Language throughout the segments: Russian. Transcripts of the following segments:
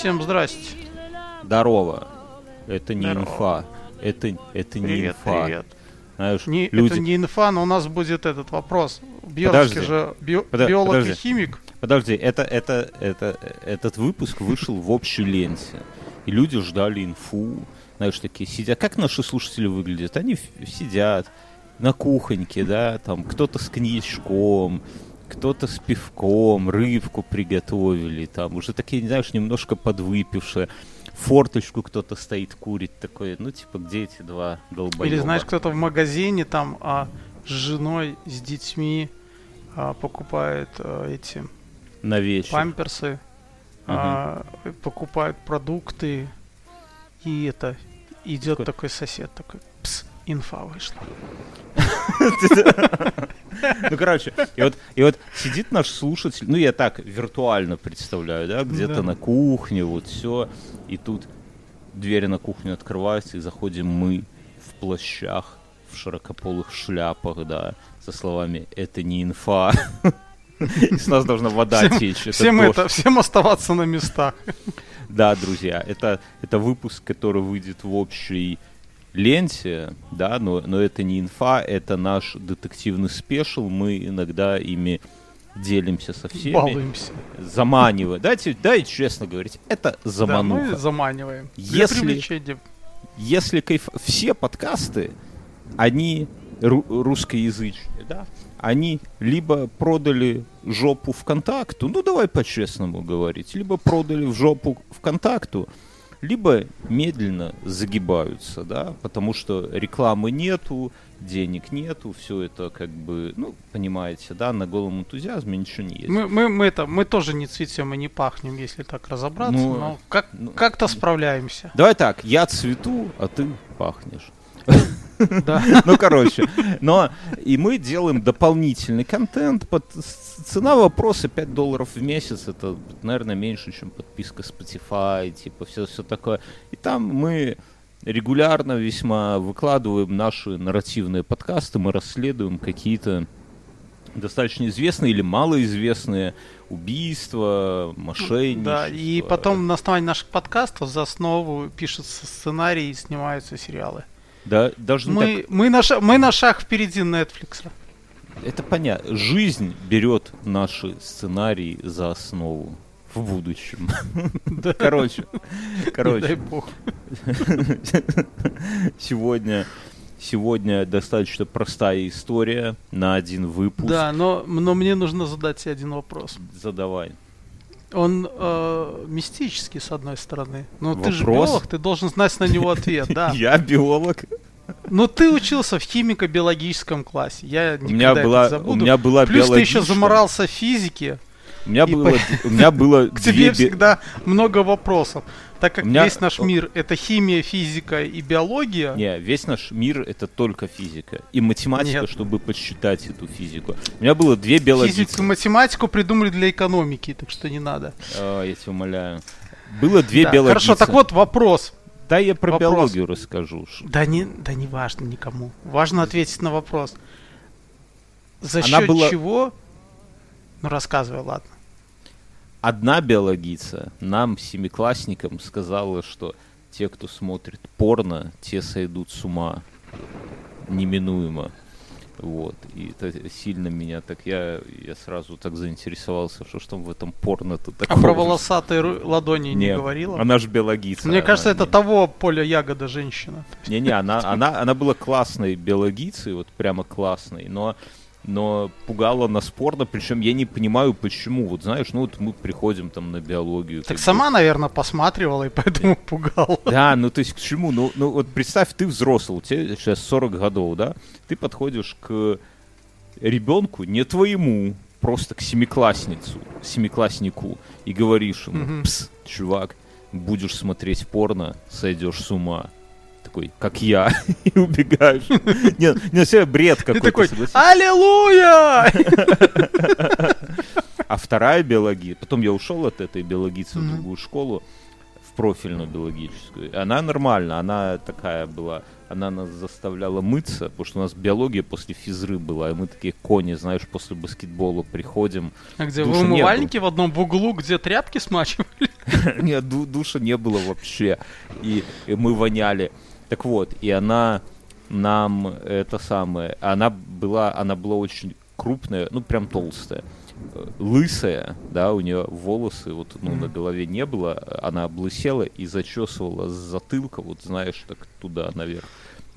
Всем здрасте. Здорово. Это не Здорово. инфа. Это, это не Привет, инфа. привет. Знаешь, Не, люди... Это не инфа, но у нас будет этот вопрос. Бьернский Подожди. же био- Подо- биолог подожди. и химик. Подожди, это, это, это, этот выпуск вышел в общей ленте. И люди ждали инфу. Знаешь, такие сидят. Как наши слушатели выглядят? Они сидят на кухоньке, да, там кто-то с коньячком, кто-то с пивком, рыбку приготовили, там уже такие, знаешь, немножко подвыпившие. Форточку кто-то стоит, курит такой, ну, типа, где эти два долбоеба? Или знаешь, кто-то в магазине там а, с женой, с детьми а, покупает а, эти На вечер. памперсы, а, покупает продукты. И это идет такой сосед такой. Инфа вышла. Ну, короче, и вот, и вот сидит наш слушатель, ну, я так виртуально представляю, да, где-то Да. на кухне, вот все, и тут двери на кухню открываются, и заходим мы в плащах, в широкополых шляпах, да, со словами «это не инфа». С нас должна вода Всем- течь. это Всем дождь. это, всем оставаться на местах. Да, друзья, это, это выпуск, который выйдет в общей ленте, да, но, но это не инфа, это наш детективный спешл, мы иногда ими делимся со всеми, Балуемся. заманивая. Дайте, дайте честно говорить, это Да, замануха. мы заманиваем. Если-. Если кайф... все подкасты, они ру- русскоязычные, да, они либо продали жопу ВКонтакту, ну давай по-честному говорить, либо продали в жопу ВКонтакту, либо медленно загибаются, да, потому что рекламы нету, денег нету, все это как бы, ну, понимаете, да, на голом энтузиазме ничего не есть. Мы, мы, мы, это, мы тоже не цветем и не пахнем, если так разобраться, Ну, но как, ну, как-то справляемся. Давай так, я цвету, а ты пахнешь. Да. Ну, короче. Но и мы делаем дополнительный контент. Под... с- Цена вопроса 5 долларов в месяц. Это, наверное, меньше, чем подписка Spotify, типа все, все такое. И там мы регулярно весьма выкладываем наши нарративные подкасты, мы расследуем какие-то достаточно известные или малоизвестные убийства, мошенничества. Да, и потом на основании наших подкастов за основу пишется сценарий и снимаются сериалы. Да, даже не так Мы, мы, на мы на шаг впереди Netflix. Это понятно. Жизнь берет наши сценарии за основу в будущем. Короче, короче, бог. сегодня, сегодня достаточно простая история на один выпуск. Да, но, но мне нужно задать тебе один вопрос. Задавай. Он э, мистический, с одной стороны. Но ты же Вопрос? биолог, ты должен знать на него ответ, да. Я биолог. Но ты учился в химико-биологическом классе. Я У никогда меня это была, не у забуду. меня была Плюс ты еще заморался в физике. У меня было, по- у меня было К две тебе би- всегда много вопросов. Так как У меня- весь наш мир это химия, физика и биология. Не, весь наш мир это только физика. И математика, Нет. чтобы подсчитать эту физику. У меня было две Физику и биологические. математику придумали для экономики, так что не надо. А, я тебя умоляю. Было две Да, биологички. Хорошо, так вот вопрос. Да, я про Вопрос. биологию расскажу. Да не, да не важно никому. Важно ответить на вопрос. За Она счет была- чего? Ну рассказывай, ладно. Одна биологица нам, семиклассникам, сказала, что те, кто смотрит порно, те сойдут с ума. Неминуемо. Вот. И это сильно меня так... Я, я сразу так заинтересовался, что там в этом порно-то А такого. про волосатые ру- ладони не Не, говорила? Она же биологица. Мне она кажется, это не- того поля ягода женщина. Не-не, она, она, она была классной биологицей, вот прямо классной, но, но пугала нас порно, причем я не понимаю, почему. Вот знаешь, ну вот мы приходим там на биологию. Так как бы- сама, наверное, посматривала и поэтому пугала. Да, ну то есть к чему? Ну, ну вот представь, ты взрослый, тебе сейчас 40 годов, да? Ты подходишь к ребенку, не твоему, просто к семиклассницу, семикласснику, и говоришь ему, Мгм. пс, чувак, будешь смотреть порно, сойдешь с ума. Такой, как я, и убегаешь. Нет, не все бред Ты какой-то. такой, согласись. аллилуйя! А вторая биология, потом я ушел от этой биологицы в другую школу, в профильную биологическую. Она нормально, она такая была, она нас заставляла мыться, потому что у нас биология после физры была, и мы такие кони, знаешь, после баскетбола приходим. А где вы умывальники в одном в углу, где тряпки смачивали? Нет, ду- душа не было вообще. И, и мы воняли. Так вот, и она нам это самое, она была, она была очень крупная, ну прям толстая, э, лысая, да, у нее волосы вот ну на голове не было, она облысела и зачесывала с затылка, вот знаешь, так туда наверх.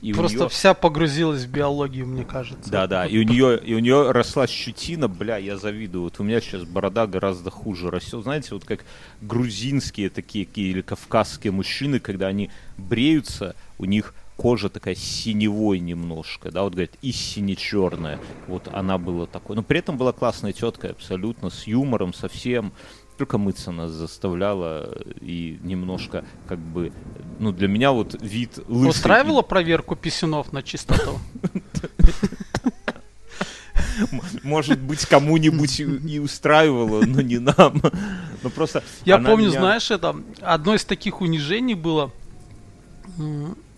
И Просто неё- вся погрузилась в биологию, мне кажется. да, да, и у нее и у нее росла щетина, бля, я завидую. Вот у меня сейчас борода гораздо хуже растет. Знаете, вот как грузинские такие или кавказские мужчины, когда они бреются, у них кожа такая синевой немножко, да, вот говорят, и сине-черная. Вот она была такой. Но при этом была классная тетка, абсолютно, с юмором, совсем. Только мыться нас заставляла и немножко, как бы, ну, для меня вот вид лысый. Устраивала проверку писюнов на чистоту? Может быть, кому-нибудь и и устраивало, но не нам. Но просто Я помню, меня- знаешь, это одно из таких унижений было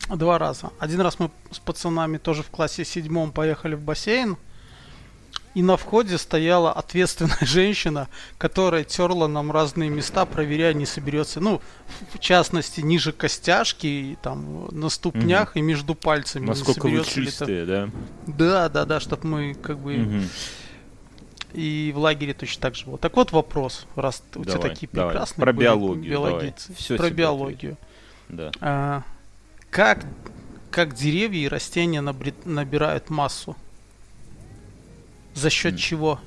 два раза. Один раз мы с пацанами тоже в классе седьмом поехали в бассейн, и на входе стояла ответственная женщина, которая терла нам разные места, проверяя, не соберется. Ну, в- частности, ниже костяшки, и там на ступнях и между пальцами. не Насколько вы ли там- чистые, да? Да, да, да, чтобы мы как бы Мгм. и в лагере точно так же было. Так вот вопрос, раз у тебя Давай, такие давай. прекрасные Про были биологию давай. Всё Про биологию. Да. А, как, как деревья и растения набирают массу? За счет чего?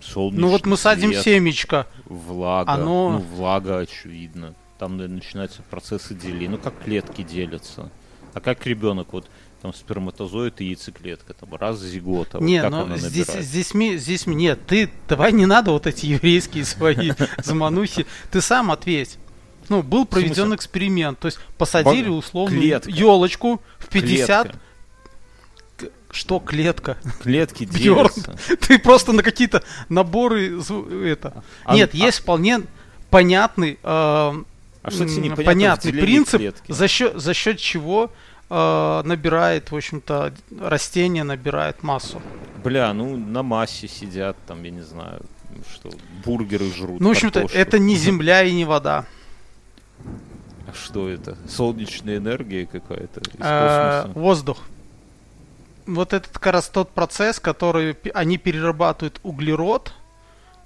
Солнечный Ну вот мы садим свет, семечко. Влага. Оно- Ну, влага, очевидно. Там наверное, начинаются процессы деления. Ну, как клетки делятся. А как ребенок, вот там сперматозоид и яйцеклетка, там раз зигота. вот не, как ну здесь, здесь, здесь ми- нет, ты давай не надо вот эти еврейские свои заманухи. Ты сам ответь. Ну, был проведен эксперимент. То есть посадили клетка. елочку в 50. Что клетка? Клетки делятся. Ты просто на какие-то наборы это. А- Нет, а- есть вполне понятный, э, А что тебе понятный принцип, клетки? за счет, за счет чего э, набирает, в общем-то, растение набирает массу. Бля, ну на массе сидят, там, я не знаю, что, бургеры жрут. Ну, в общем-то, это не земля и не вода. А что это? Солнечная энергия какая-то из космоса? воздух. Вот этот как раз тот процесс, который они перерабатывают углерод.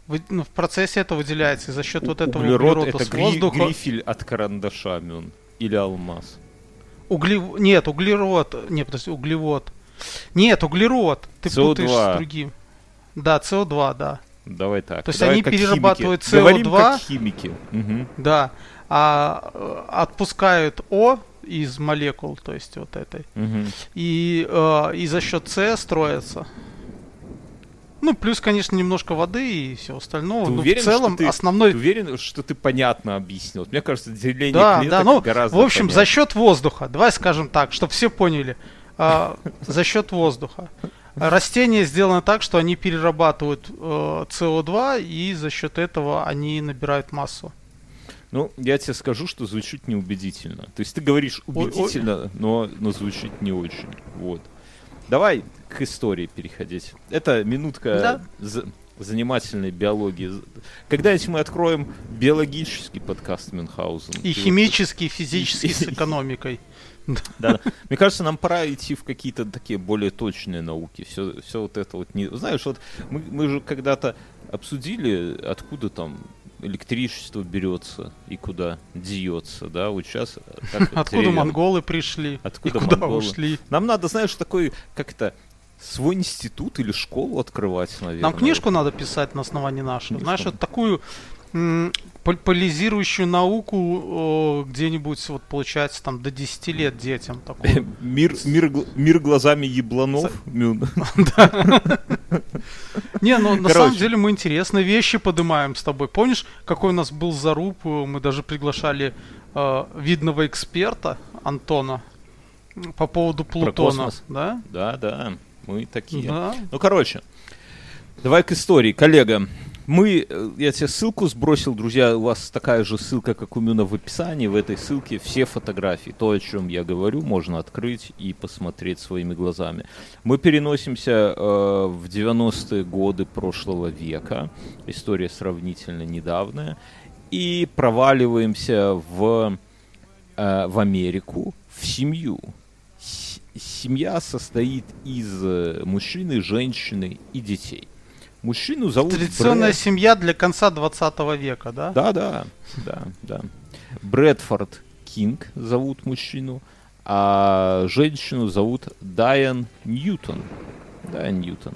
вы- ну, в процессе это выделяется. И за счет вот этого Углерод углерода это с гри- воздуха... грифель от карандаша, Мюн. Или алмаз. Углев... Нет, углерод. Нет, подожди, углевод. Нет, углерод. Ты CO2. путаешь с другим. Да, СО2, да. Давай так. То есть Давай они перерабатывают химики. Говорим CO2. как химики. Мгм. Да. А э, отпускают О из молекул, то есть вот этой. Мгм. И, э, и за счет С строятся. Ну, плюс, конечно, немножко воды и всего остального. Ты уверен, в целом что ты, основной. ты уверен, что ты понятно объяснил? Мне кажется, деление Да, клеток да, ну, гораздо в общем, за понятнее. счет воздуха, давай скажем так, чтобы все поняли, А, за счет воздуха. Растения сделаны так, что они перерабатывают э, СО2, и за счет этого они набирают массу. Ну, я тебе скажу, что звучит неубедительно. То есть ты говоришь убедительно, но, но звучит не очень. Вот. Давай к истории переходить. Это минутка Да. за- занимательной биологии. Когда-нибудь мы откроем биологический подкаст Мюнхгаузен. И Ты вот- химический, и физический с экономикой. Да. Мне кажется, нам пора идти в какие-то такие более точные науки. Все, все вот это вот не. Знаешь, вот мы, мы же когда-то обсудили, откуда там электричество берется и куда деется, да, вот сейчас Откуда монголы пришли? Откуда и куда монголы? ушли? Нам надо, знаешь, такой, как это, свой институт или школу открывать, наверное. Нам книжку надо писать на основании нашего. Книжку. Знаешь, вот такую поляризирующую науку где-нибудь, вот получается, там до 10 лет детям. Такую. Мир, мир, мир глазами ебланов. Не, ну на самом деле мы интересные вещи поднимаем с тобой. Помнишь, какой у нас был заруб? Мы даже приглашали э, видного эксперта Антона по поводу Плутона. Да? Да, да, мы такие. Да. Ну, короче, давай к истории. Коллега, Мы, э, я тебе ссылку сбросил, друзья, у вас такая же ссылка, как у Мюна в описании. В этой ссылке все фотографии. То, о чем я говорю, можно открыть и посмотреть своими глазами. Мы переносимся э, в 90-е годы прошлого века. История сравнительно недавняя. И проваливаемся в, э, в Америку, в семью. Семья состоит из э, мужчины, женщины и детей. Мужчину зовут Традиционная Брэд. семья для конца 20 века, да? Да, да, да, да. Брэдфорд Кинг зовут мужчину, а женщину зовут Дайан Ньютон. Дайан Ньютон.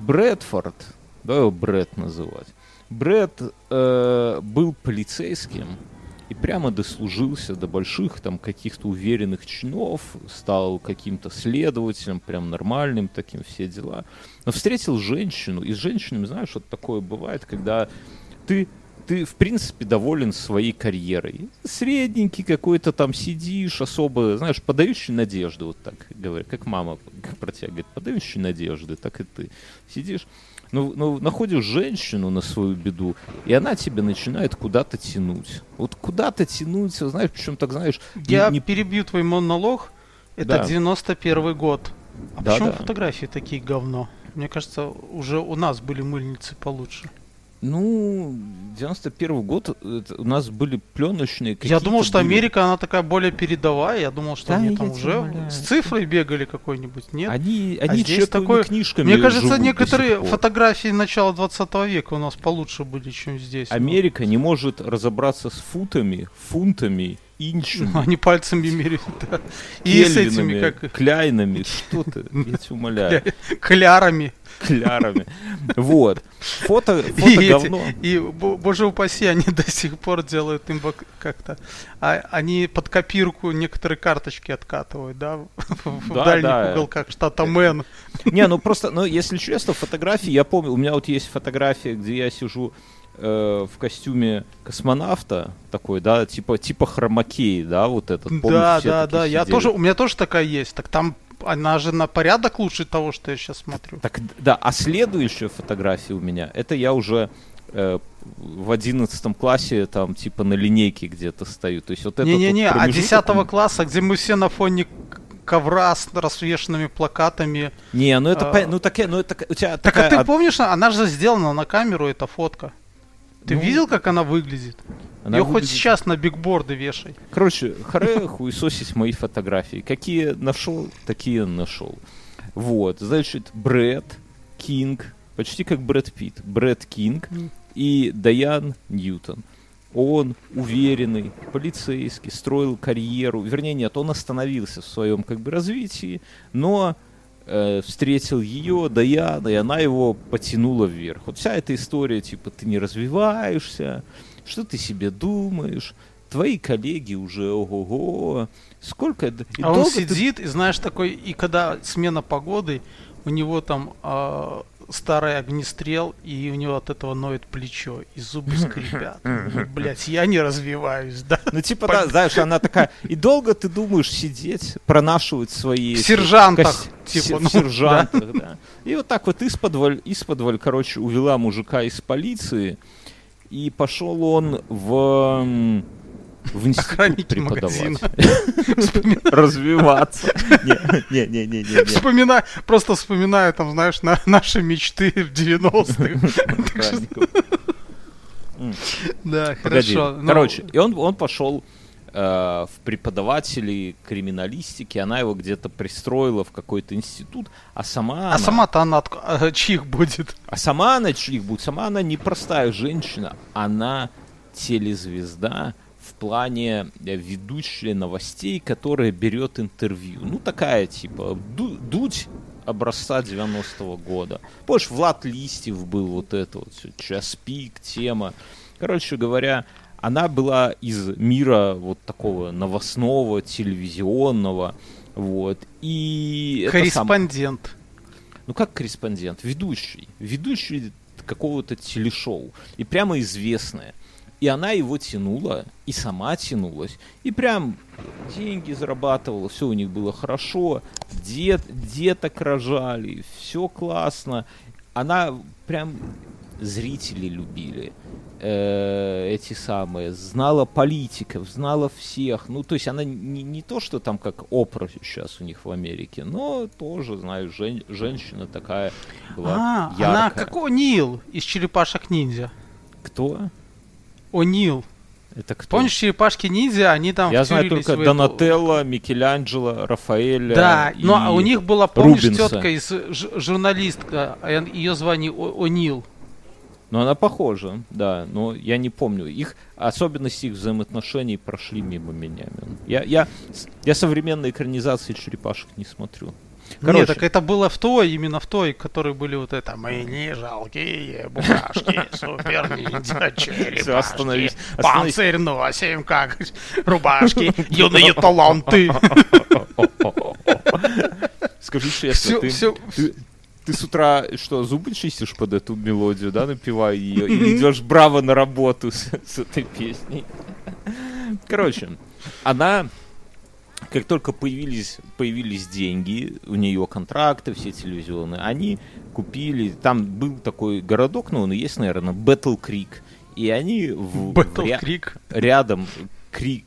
Брэдфорд, давай его Брэд называть. Брэд э, был полицейским и прямо дослужился до больших там каких-то уверенных чинов, стал каким-то следователем, прям нормальным таким, все дела. Но встретил женщину, и с женщинами, знаешь, вот такое бывает, когда ты ты, в принципе, доволен своей карьерой. Средненький какой-то там сидишь, особо, знаешь, подающий надежды, вот так говорят, как мама про тебя говорит, подающий надежды, так и ты сидишь. Ну, ну, находишь женщину на свою беду, и она тебя начинает куда-то тянуть. Вот куда-то тянуть, знаешь, причем так, знаешь, не- Я не- перебью твой монолог. Это Да. 91 год. А Да, почему да. фотографии такие говно? Мне кажется, уже у нас были мыльницы получше. Ну, 91 год, это у нас были пленочные Я думал, что были. Америка, она такая более передовая. Я думал, что Да, они там уже умоляю. с цифрой бегали какой-нибудь. Нет? Они, А они здесь чековыми такое- книжками Мне кажется, некоторые фотографии начала 20 века у нас получше были, чем здесь. Ну, Америка не может разобраться с футами, фунтами, инчами, Ну, Они пальцами меряют, да. И с этими, как кляйнами. Что ты? Я тебя умоляю. клярами. Клярами. Вот. Фото, И, фото эти- говно. и, бо- боже упаси, они до сих пор делают им как-то. А, они под копирку некоторые карточки откатывают, да, в, Да, дальних да. уголках штата Мэн. Не, ну просто, ну если честно, фотографии, я помню, у меня вот есть фотография, где я сижу э, в костюме космонавта такой, да, типа типа хромакей, да, вот этот. помню, Да, да, да. Я сидели. тоже, у меня тоже такая есть. Так там она же на порядок лучше того, что я сейчас смотрю. Так, да, а следующая фотография у меня, это я уже э, в одиннадцатом классе там типа на линейке где-то стою. То есть вот это Не-не-не, а промежуток 10 у меня- класса, где мы все на фоне ковра с развешенными плакатами. Не, ну это, а, ну такая, ну это у тебя Так такая а ты помнишь, она же сделана на камеру, эта фотка. Ты Ну, видел, как она выглядит? Она Ее хоть выглядит- сейчас на бигборды вешай. Короче, харе хуесосить мои фотографии. Какие нашел, такие нашел. Вот, значит, Брэд Кинг, почти как Брэд Питт. Брэд Кинг и Даян Ньютон. Он уверенный, полицейский, строил карьеру. Вернее, нет, он остановился в своем как бы развитии, но э, встретил ее, Даяна, и она его потянула вверх. Вот вся эта история, типа, ты не развиваешься, что ты себе думаешь, твои коллеги уже ого-го, сколько... и А он долго ты- сидит, и знаешь, такой, и когда смена погоды, у него там а, старый огнестрел, и у него от этого ноет плечо, и зубы скрипят. Ну, Блять, я не развиваюсь, да. Ну, типа, да, знаешь, она такая... И долго ты думаешь сидеть, пронашивать свои... В сержантах, типа, се- ну, в сержантах, да. И вот так вот из-под, короче, увела мужика из полиции, и пошел он в... В институт преподавать. Развиваться. Не, не, не, не. Вспоминаю, просто вспоминаю, там, знаешь, на, наши мечты в 90-х. Охранников. Да, Погоди. хорошо. ну, Короче, и он, он пошел в преподаватели криминалистики, она его где-то пристроила в какой-то институт, а сама А она, сама-то она отк- а, чьих будет? а сама она чьих будет? Сама она не простая женщина, она телезвезда в плане э, ведущей новостей, которая берет интервью. Ну, такая, типа, ду- дуть образца 90-го года. Помнишь, Влад Листьев был вот это вот, всё, час пик, тема. Короче говоря, она была из мира вот такого новостного, телевизионного, вот. И это сам- Корреспондент. ну как корреспондент, ведущий, ведущий какого-то телешоу, и прямо известная. И она его тянула, и сама тянулась, и прям деньги зарабатывала, все у них было хорошо, дет, деток рожали, все классно. Она прям зрители любили. Э, эти самые, знала политиков, знала всех. Ну, то есть она не, не то, что там как Опра сейчас у них в Америке, но тоже, знаю, жен, женщина такая была А, яркая. она как О'Нил из черепашек ниндзя. Кто? О'Нил. Это кто? Помнишь, черепашки ниндзя, они там Я знаю только в Донателло, Микеланджело, Рафаэля. Да, и а у них была, помнишь, Рубенса. тетка из журналистка, ее звание О- О'Нил. Ну, она похожа, да, но я не помню. Их особенности их взаимоотношений прошли мимо меня. мен. Я, я, я современные экранизации черепашек не смотрю. Нет, так это было в той, именно в той, которые были вот это «Мы не жалкие бумажки, супер ниндзя черепашки, панцирь носим, как рубашки, юные таланты». Скажи честно, ты, ты с утра что, зубы чистишь под эту мелодию, да, напевая ее, или идешь браво на работу с, с этой песней? Короче, она, как только появились, появились деньги, у нее контракты все телевизионные, они купили, там был такой городок, ну, он и есть, наверное, Бэтл Крик, и они в, в Бэтл ря- Крик. рядом Крик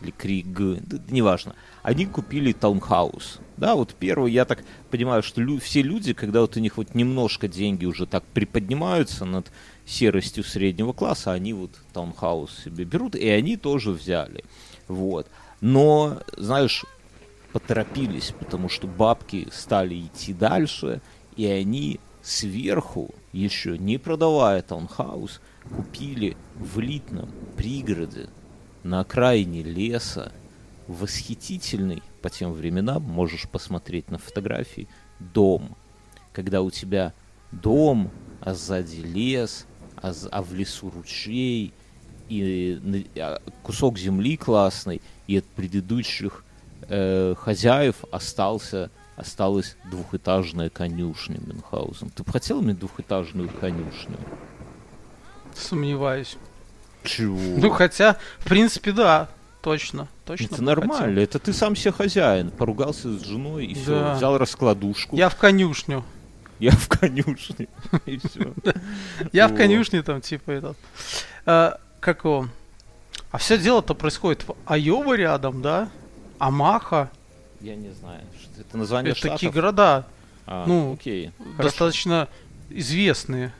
или Крик, да, неважно, они купили таунхаус. Да, вот первый, я так понимаю, что лю- все люди, когда вот у них вот немножко деньги уже так приподнимаются над серостью среднего класса, они вот таунхаус себе берут, и они тоже взяли. Вот. Но, знаешь, поторопились, потому что бабки стали идти дальше, и они сверху, еще не продавая таунхаус, купили в элитном пригороде на окраине леса восхитительный по тем временам, можешь посмотреть на фотографии, дом. Когда у тебя дом, а сзади лес, а, а в лесу ручей, и а, кусок земли классный, и от предыдущих э, хозяев остался, осталась двухэтажная конюшня Мюнхгаузен. Ты бы хотел иметь двухэтажную конюшню? Сомневаюсь. Чего? Ну, хотя, в принципе, да, точно, точно. это нормально, это ты сам себе хозяин. Поругался с женой и все, Да. взял раскладушку. хотел. Я в конюшню. Я в конюшне. И все. Я в конюшне там, типа, этот. э, как его? А все дело-то происходит в Айова рядом, да? Амаха. Я не знаю. Это название Это такие города А, ну, достаточно известные.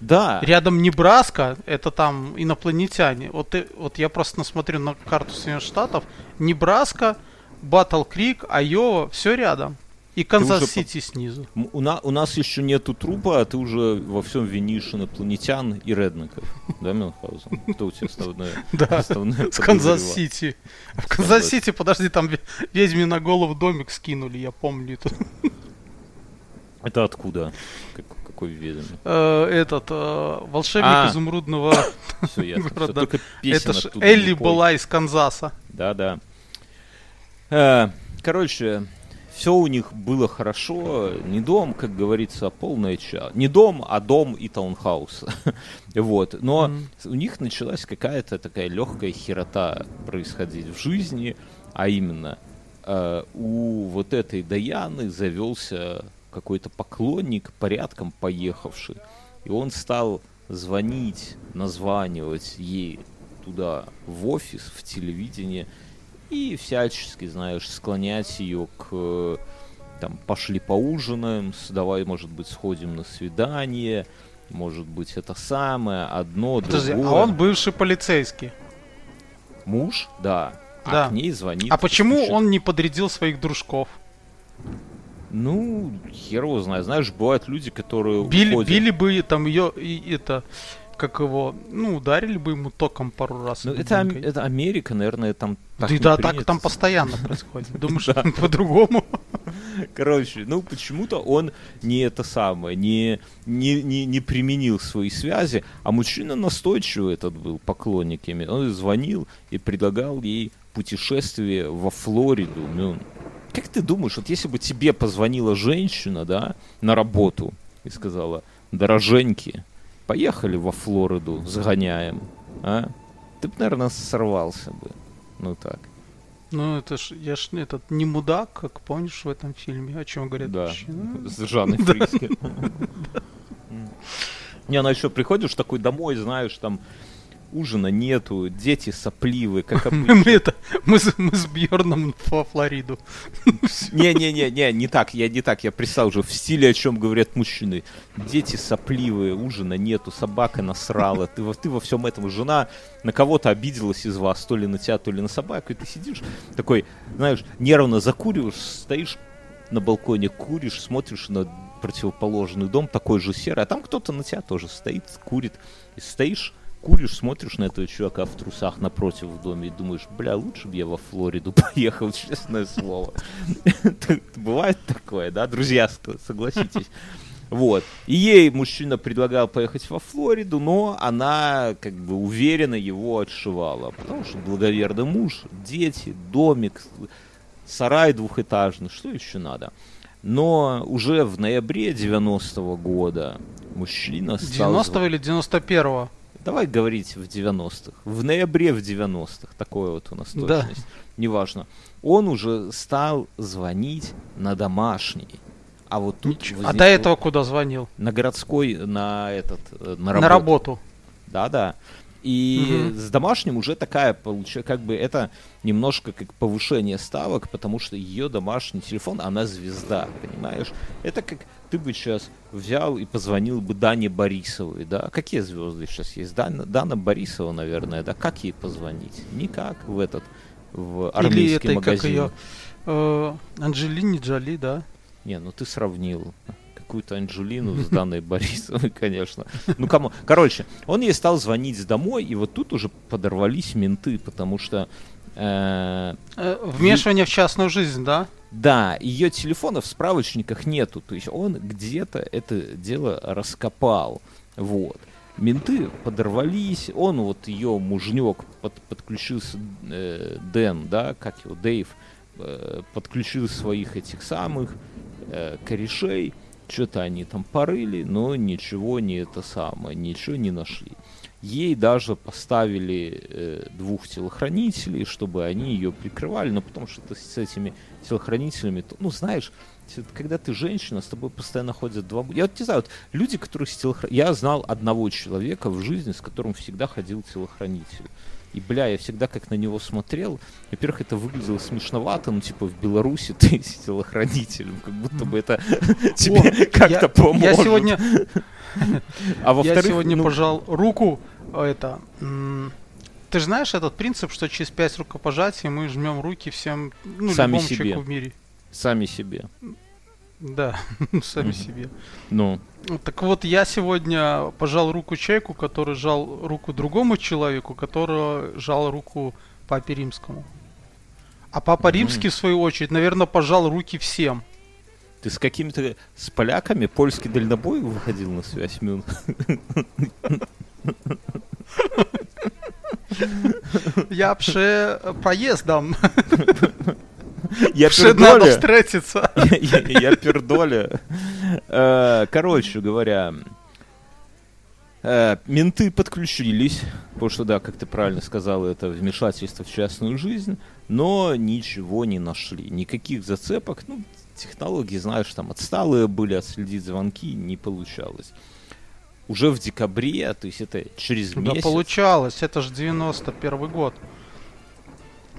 Да. Рядом Небраска, это там инопланетяне. Вот, вот я просто смотрю на карту Соединенных Штатов. Небраска, Батл Крик, Айова, все рядом. И уже Канзас-Сити снизу. М, У, на- у нас еще нету трупа, а ты уже во всем винишь инопланетян и реднеков. Да, Мюнхгаузен? Кто у тебя основное? Да, с? Канзас-Сити. В Канзас-Сити, подожди, там ве- ведьме на голову домик скинули, я помню. это. Это откуда? Какой ведьме? Э, Этот э, волшебник А. изумрудного. Все ясно. Только Это ж оттуда не Элли была из Канзаса. Да, да. Э, Короче, все у них было хорошо. Не дом, как говорится, а полная ча. Не дом, а дом и таунхаус. Вот. Но у них началась какая-то такая легкая херота происходить в жизни, а именно э, у вот этой Даяны завелся какой-то поклонник, порядком поехавший. И он стал звонить, названивать ей туда в офис, в телевидение, и всячески, знаешь, склонять ее к там, пошли поужинаем, давай, может быть, сходим на свидание, может быть, это самое, одно, Подожди, а другое. он бывший полицейский. Муж, да, а Да. к ней звонит. А почему пишет, он не подрядил своих дружков? Ну, хер его знает. Знаешь, бывают люди, которые Били, уходят. били бы там ее и это, как его, ну, ударили бы ему током пару раз. Ну, это, Ам- это Америка, наверное, там так да, да, так там постоянно происходит. Думаешь, по-другому? Короче, ну почему-то он не это самое, не, не, не, не применил свои связи, а мужчина настойчивый этот был, поклонник ими. Он звонил и предлагал ей путешествие во Флориду. Ну, как ты думаешь, вот если бы тебе позвонила женщина, да, на работу и сказала, дороженьки, поехали во Флориду, загоняем, а? Ты бы, наверное, сорвался бы. Ну так. Ну, это ж, я ж этот, не мудак, как помнишь в этом фильме, о чем говорят Да, мужчины? с Жанной Фриске. Не, она еще приходишь такой домой, знаешь, там ужина нету, дети сопливые, как обычно. Мы, это, мы, с, мы с Бьерном во Флориду. Не-не-не, не так, я не так, я представил уже в стиле, о чем говорят мужчины. Дети сопливые, ужина нету, собака насрала, ты, во- ты во всем этом, жена на кого-то обиделась из вас, то ли на тебя, то ли на собаку, и ты сидишь такой, знаешь, нервно закуриваешь, стоишь на балконе, куришь, смотришь на противоположный дом, такой же серый, а там кто-то на тебя тоже стоит, курит, и стоишь, куришь, смотришь на этого чувака в трусах напротив в доме и думаешь, бля, лучше бы я во Флориду поехал, честное слово. Бывает такое, да, друзья, согласитесь. Вот. И ей мужчина предлагал поехать во Флориду, но она как бы уверенно его отшивала. Потому что благоверный муж, дети, домик, сарай двухэтажный, что еще надо? Но уже в ноябре 90-го года мужчина стал... 90-го или 91-го? Давай говорить в 90-х. В ноябре в 90-х. Такое вот у нас Да. точность. Неважно. Он уже стал звонить на домашний. А вот тут... А до этого куда звонил? На городской, на этот... э, На На работу. да-да. И Мгм. с домашним уже такая получается, как бы это немножко как повышение ставок, потому что ее домашний телефон, она звезда, понимаешь? Это как ты бы сейчас взял и позвонил бы Дане Борисовой, да? Какие звезды сейчас есть? Дана, Дана Борисова, наверное, да? Как ей позвонить? Никак в этот, в Или армейский этой, как магазин. ее, э, Анджелине Джоли, да? Не, ну ты сравнил какую-то Анджелину с Даной Борисовой, конечно. Ну, кому... Короче, он ей стал звонить домой, и вот тут уже подорвались менты, потому что... э, Э, Вмешивание в частную жизнь, да? Да, ее телефона в справочниках нету, то есть он где-то это дело раскопал, вот. Менты подорвались, он вот ее мужнек под, подключился, э, Дэн, да, как его, Дэйв, э, подключил своих этих самых э, корешей, что-то они там порыли, но ничего не это самое, ничего не нашли. Ей даже поставили э, двух телохранителей, чтобы они ее прикрывали, но потому что с этими телохранителями, то- ну знаешь, когда ты женщина, с тобой постоянно ходят два... Я вот не знаю, вот люди, которые с телохра- Я знал одного человека в жизни, с которым всегда ходил телохранитель. И, бля, я всегда как на него смотрел. Во-первых, это выглядело смешновато, ну, типа, в Беларуси ты с телохранителем, как будто бы это тебе как-то я- поможет. Я сегодня, а я во-вторых, сегодня ну, пожал руку, это... Ты же знаешь этот принцип, что через пять рукопожатий мы жмем руки всем, ну, Сами любому себе. человеку в мире. сами себе. Да, сами себе. Ну, Так вот, я сегодня пожал руку человеку, который жал руку другому человеку, который жал руку Папе Римскому. А Папа. Римский, в свою очередь, наверное, пожал руки всем. ты с какими-то... С поляками польский дальнобой выходил на связь, Мюн? Я пше проездом. Я Пше надо пердоля. встретиться. Я- Я я пердоля. Э, Короче говоря, э, менты подключились, потому что, да, как ты правильно сказал, это вмешательство в частную жизнь, но ничего не нашли, никаких зацепок, ну, технологии, знаешь, там отсталые были, отследить звонки не получалось. Уже в декабре, то есть это через Да месяц. получалось, это же 91 год.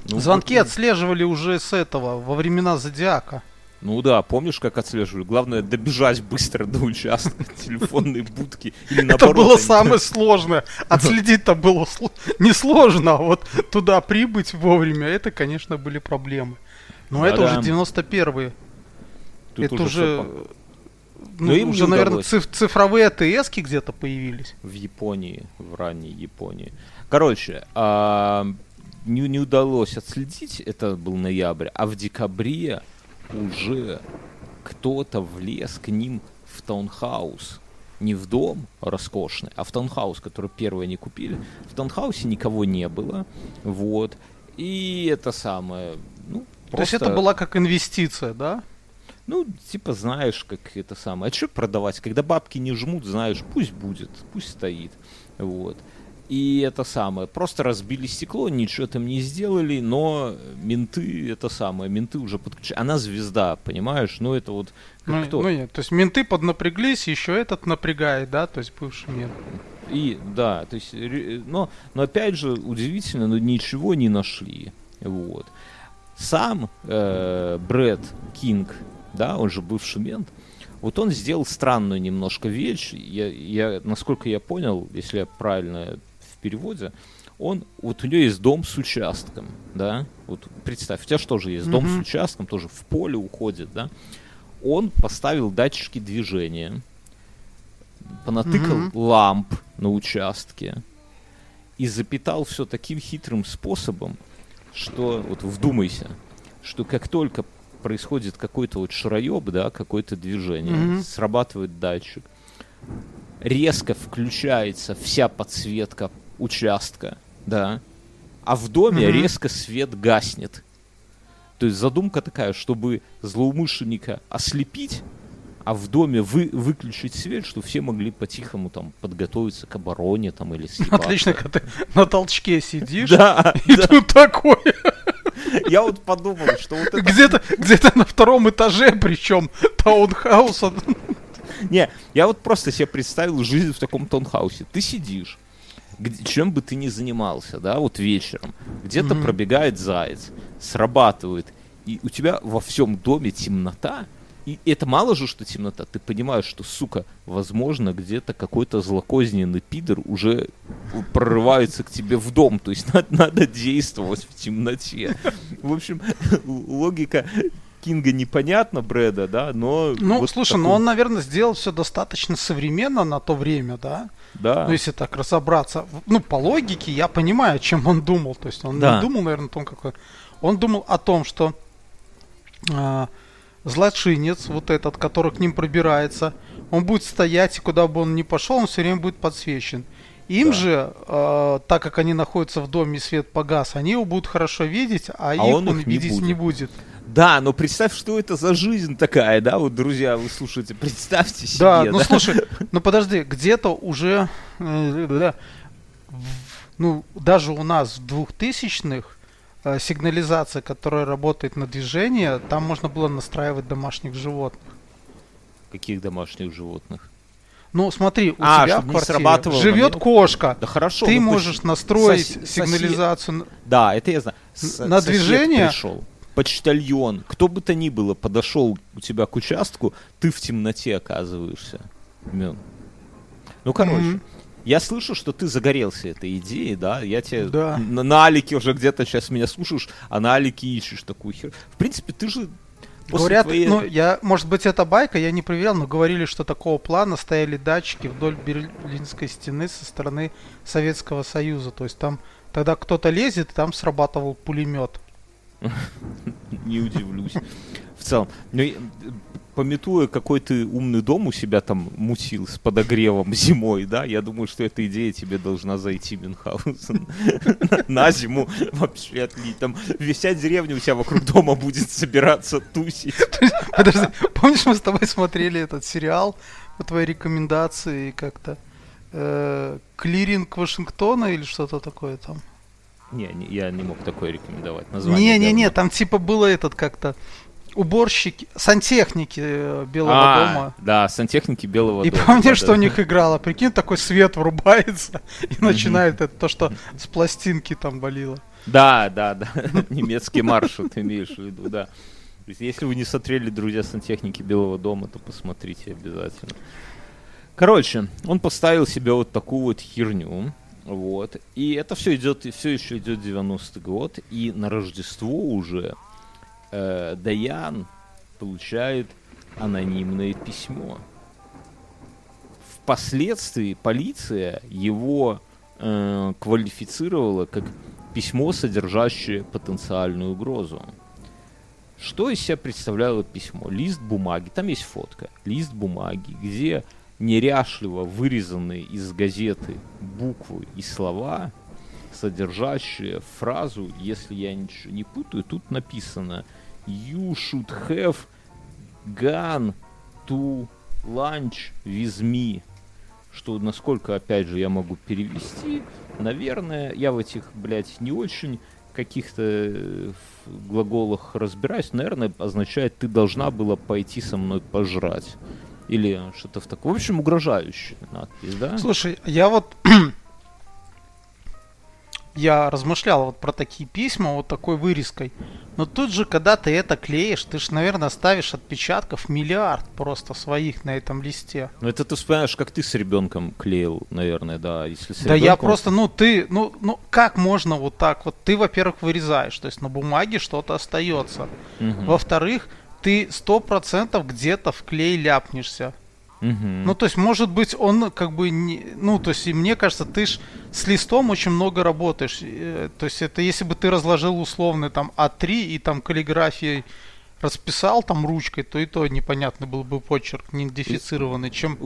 ну, Звонки вот, отслеживали уже с этого, во времена Зодиака. Ну да, помнишь, как отслеживали? Главное добежать быстро до участка телефонной будки. Или Это было они- самое сложное. Отследить-то было сло- несложно, а вот туда прибыть вовремя, это, конечно, были проблемы. Но это уже 91-е. Тут это уже уже, ну, Но им уже, наверное, циф- цифровые АТСки где-то появились. в Японии, в ранней Японии. Короче, а, не, не удалось отследить, это был ноябрь, а в декабре уже кто-то влез к ним в таунхаус. Не в дом роскошный, а в таунхаус, который первый они купили. В таунхаусе никого не было. Вот. И это самое, ну, То есть это просто- была как инвестиция, да? Ну, типа, знаешь, как это самое. А что продавать? Когда бабки не жмут, знаешь, пусть будет, пусть стоит. Вот. И это самое, просто разбили стекло, ничего там не сделали, но менты, это самое, менты уже подключили. Она звезда, понимаешь? Ну, это вот Ну, кто? ну, нет, то есть менты поднапряглись, еще этот напрягает, да, то есть бывший мент. И, да, то есть, но, но опять же, удивительно, но ничего не нашли. Вот. Сам э, Брэд Кинг, да, он же бывший мент, вот он сделал странную немножко вещь. Я, я, насколько я понял, если я правильно в переводе, он, вот у него есть дом с участком, да, вот представь, у тебя же тоже есть? Дом с участком, тоже в поле уходит, да, он поставил датчики движения, понатыкал Мгм. ламп на участке и запитал все таким хитрым способом, что, вот вдумайся, что как только происходит какой-то вот шароеб, да, какое-то движение, Мгм. срабатывает датчик, резко включается вся подсветка участка, да, а в доме Мгм. резко свет гаснет. То есть задумка такая, чтобы злоумышленника ослепить, а в доме вы, выключить свет, чтобы все могли по-тихому там подготовиться к обороне там или съебаться. Отлично, когда ты на толчке сидишь, и тут такое. Я вот подумал, что вот это... Где-то где на втором этаже, причем таунхауса. Не, я вот просто себе представил жизнь в таком таунхаусе. Ты сидишь, чем бы ты ни занимался, да, вот вечером, где-то Мгм. пробегает заяц, срабатывает, и у тебя во всем доме темнота, и это мало же, что темнота, ты понимаешь, что, сука, возможно, где-то какой-то злокозненный пидор уже прорывается к тебе в дом, то есть надо, надо действовать в темноте. В общем, логика Кинга непонятна, Брэда, да, но... Ну, вот слушай, такой- ну он, наверное, сделал все достаточно современно на то время, да? Да. Ну, если так разобраться. Ну, по логике я понимаю, о чем он думал. То есть он Да. не думал, наверное, о том, какой... Он думал о том, что а, злочинец, вот этот, который к ним пробирается, он будет стоять, и куда бы он ни пошел, он все время будет подсвечен. Им Да. же, а, так как они находятся в доме, и свет погас, они его будут хорошо видеть, а, их он он, их не видеть не будет. Да, но представь, что это за жизнь такая, да, вот, друзья, вы слушаете, представьте себе, Да, да, ну слушай, ну подожди, где-то уже, э, да, в- ну даже у нас в двухтысячных э, сигнализация, которая работает на движение, там можно было настраивать домашних животных. каких домашних животных. Ну смотри, у А, тебя в квартире живет кошка. Да хорошо. Ты ну, можешь настроить соси- сигнализацию. Да, это я знаю. С- На сосед движение? пришел, почтальон, кто бы то ни было, подошел у тебя к участку, ты в темноте оказываешься. Ну, короче, Мгм. Я слышу, что ты загорелся этой идеей, да? Я тебе Да. на, на Алике уже где-то сейчас меня слушаешь, а на Алике ищешь такую хер. В принципе, ты же после Говорят, твоей- ну я, может быть, это байка, я не проверял, но говорили, что такого плана стояли датчики вдоль Берлинской стены со стороны Советского Союза. То есть там тогда кто-то лезет, и там срабатывал пулемет. не удивлюсь. В целом, ну, пометуя, какой ты умный дом у себя там мутил с подогревом зимой, да, я думаю, что эта идея тебе должна зайти, Мюнхгаузен. На зиму вообще отлить. Там вся деревня у тебя вокруг дома будет собираться тусить. Подожди, помнишь, мы с тобой смотрели этот сериал по твоей рекомендации как-то? э, Клиринг Вашингтона или что-то такое там? Не, не, я не мог такое рекомендовать. Название Не-не-не, говно. там типа было этот как-то уборщики, сантехники э, Белого А, дома. Да, сантехники Белого И дома. помнишь, да, что да. у них играло? Прикинь, такой свет врубается и начинает это, то, что с пластинки там болело. Да, да, да. Немецкий маршал ты имеешь в виду, да. Если вы не смотрели «Друзья сантехники Белого дома», то посмотрите обязательно. Короче, он поставил себе вот такую вот херню. Вот. И это все идет, все еще идет 90-й год. И на Рождество уже э, Даян получает анонимное письмо. Впоследствии полиция его э, квалифицировала как письмо, содержащее потенциальную угрозу. Что из себя представляло письмо? Лист бумаги, там есть фотка, лист бумаги, где неряшливо вырезанные из газеты буквы и слова, содержащие фразу, если я ничего не путаю, тут написано You should have gone to lunch with me. Что, насколько, опять же, я могу перевести, наверное, я в этих, блядь, не очень каких-то э, глаголах разбираюсь, наверное, означает, ты должна была пойти со мной пожрать. Или что-то в таком. В общем, угрожающая надпись, да? Слушай, я вот я размышлял вот про такие письма вот такой вырезкой. Но тут же, когда ты это клеишь, ты же, наверное, ставишь отпечатков миллиард просто своих на этом листе. Ну это ты вспоминаешь, как ты с ребенком клеил, наверное, да. Если с да ребенком... я просто, ну ты, ну, ну как можно вот так вот? Ты, во-первых, вырезаешь, то есть на бумаге что-то остается. Мгм. Во-вторых, ты сто процентов где-то в клей ляпнешься. Мгм. Ну, то есть, может быть, он как бы не... Ну, то есть, и мне кажется, ты ж с листом очень много работаешь. Э, То есть, это если бы ты разложил условно там А3 и там каллиграфией расписал там ручкой, то и то непонятно был бы почерк, не идентифицированный, чем...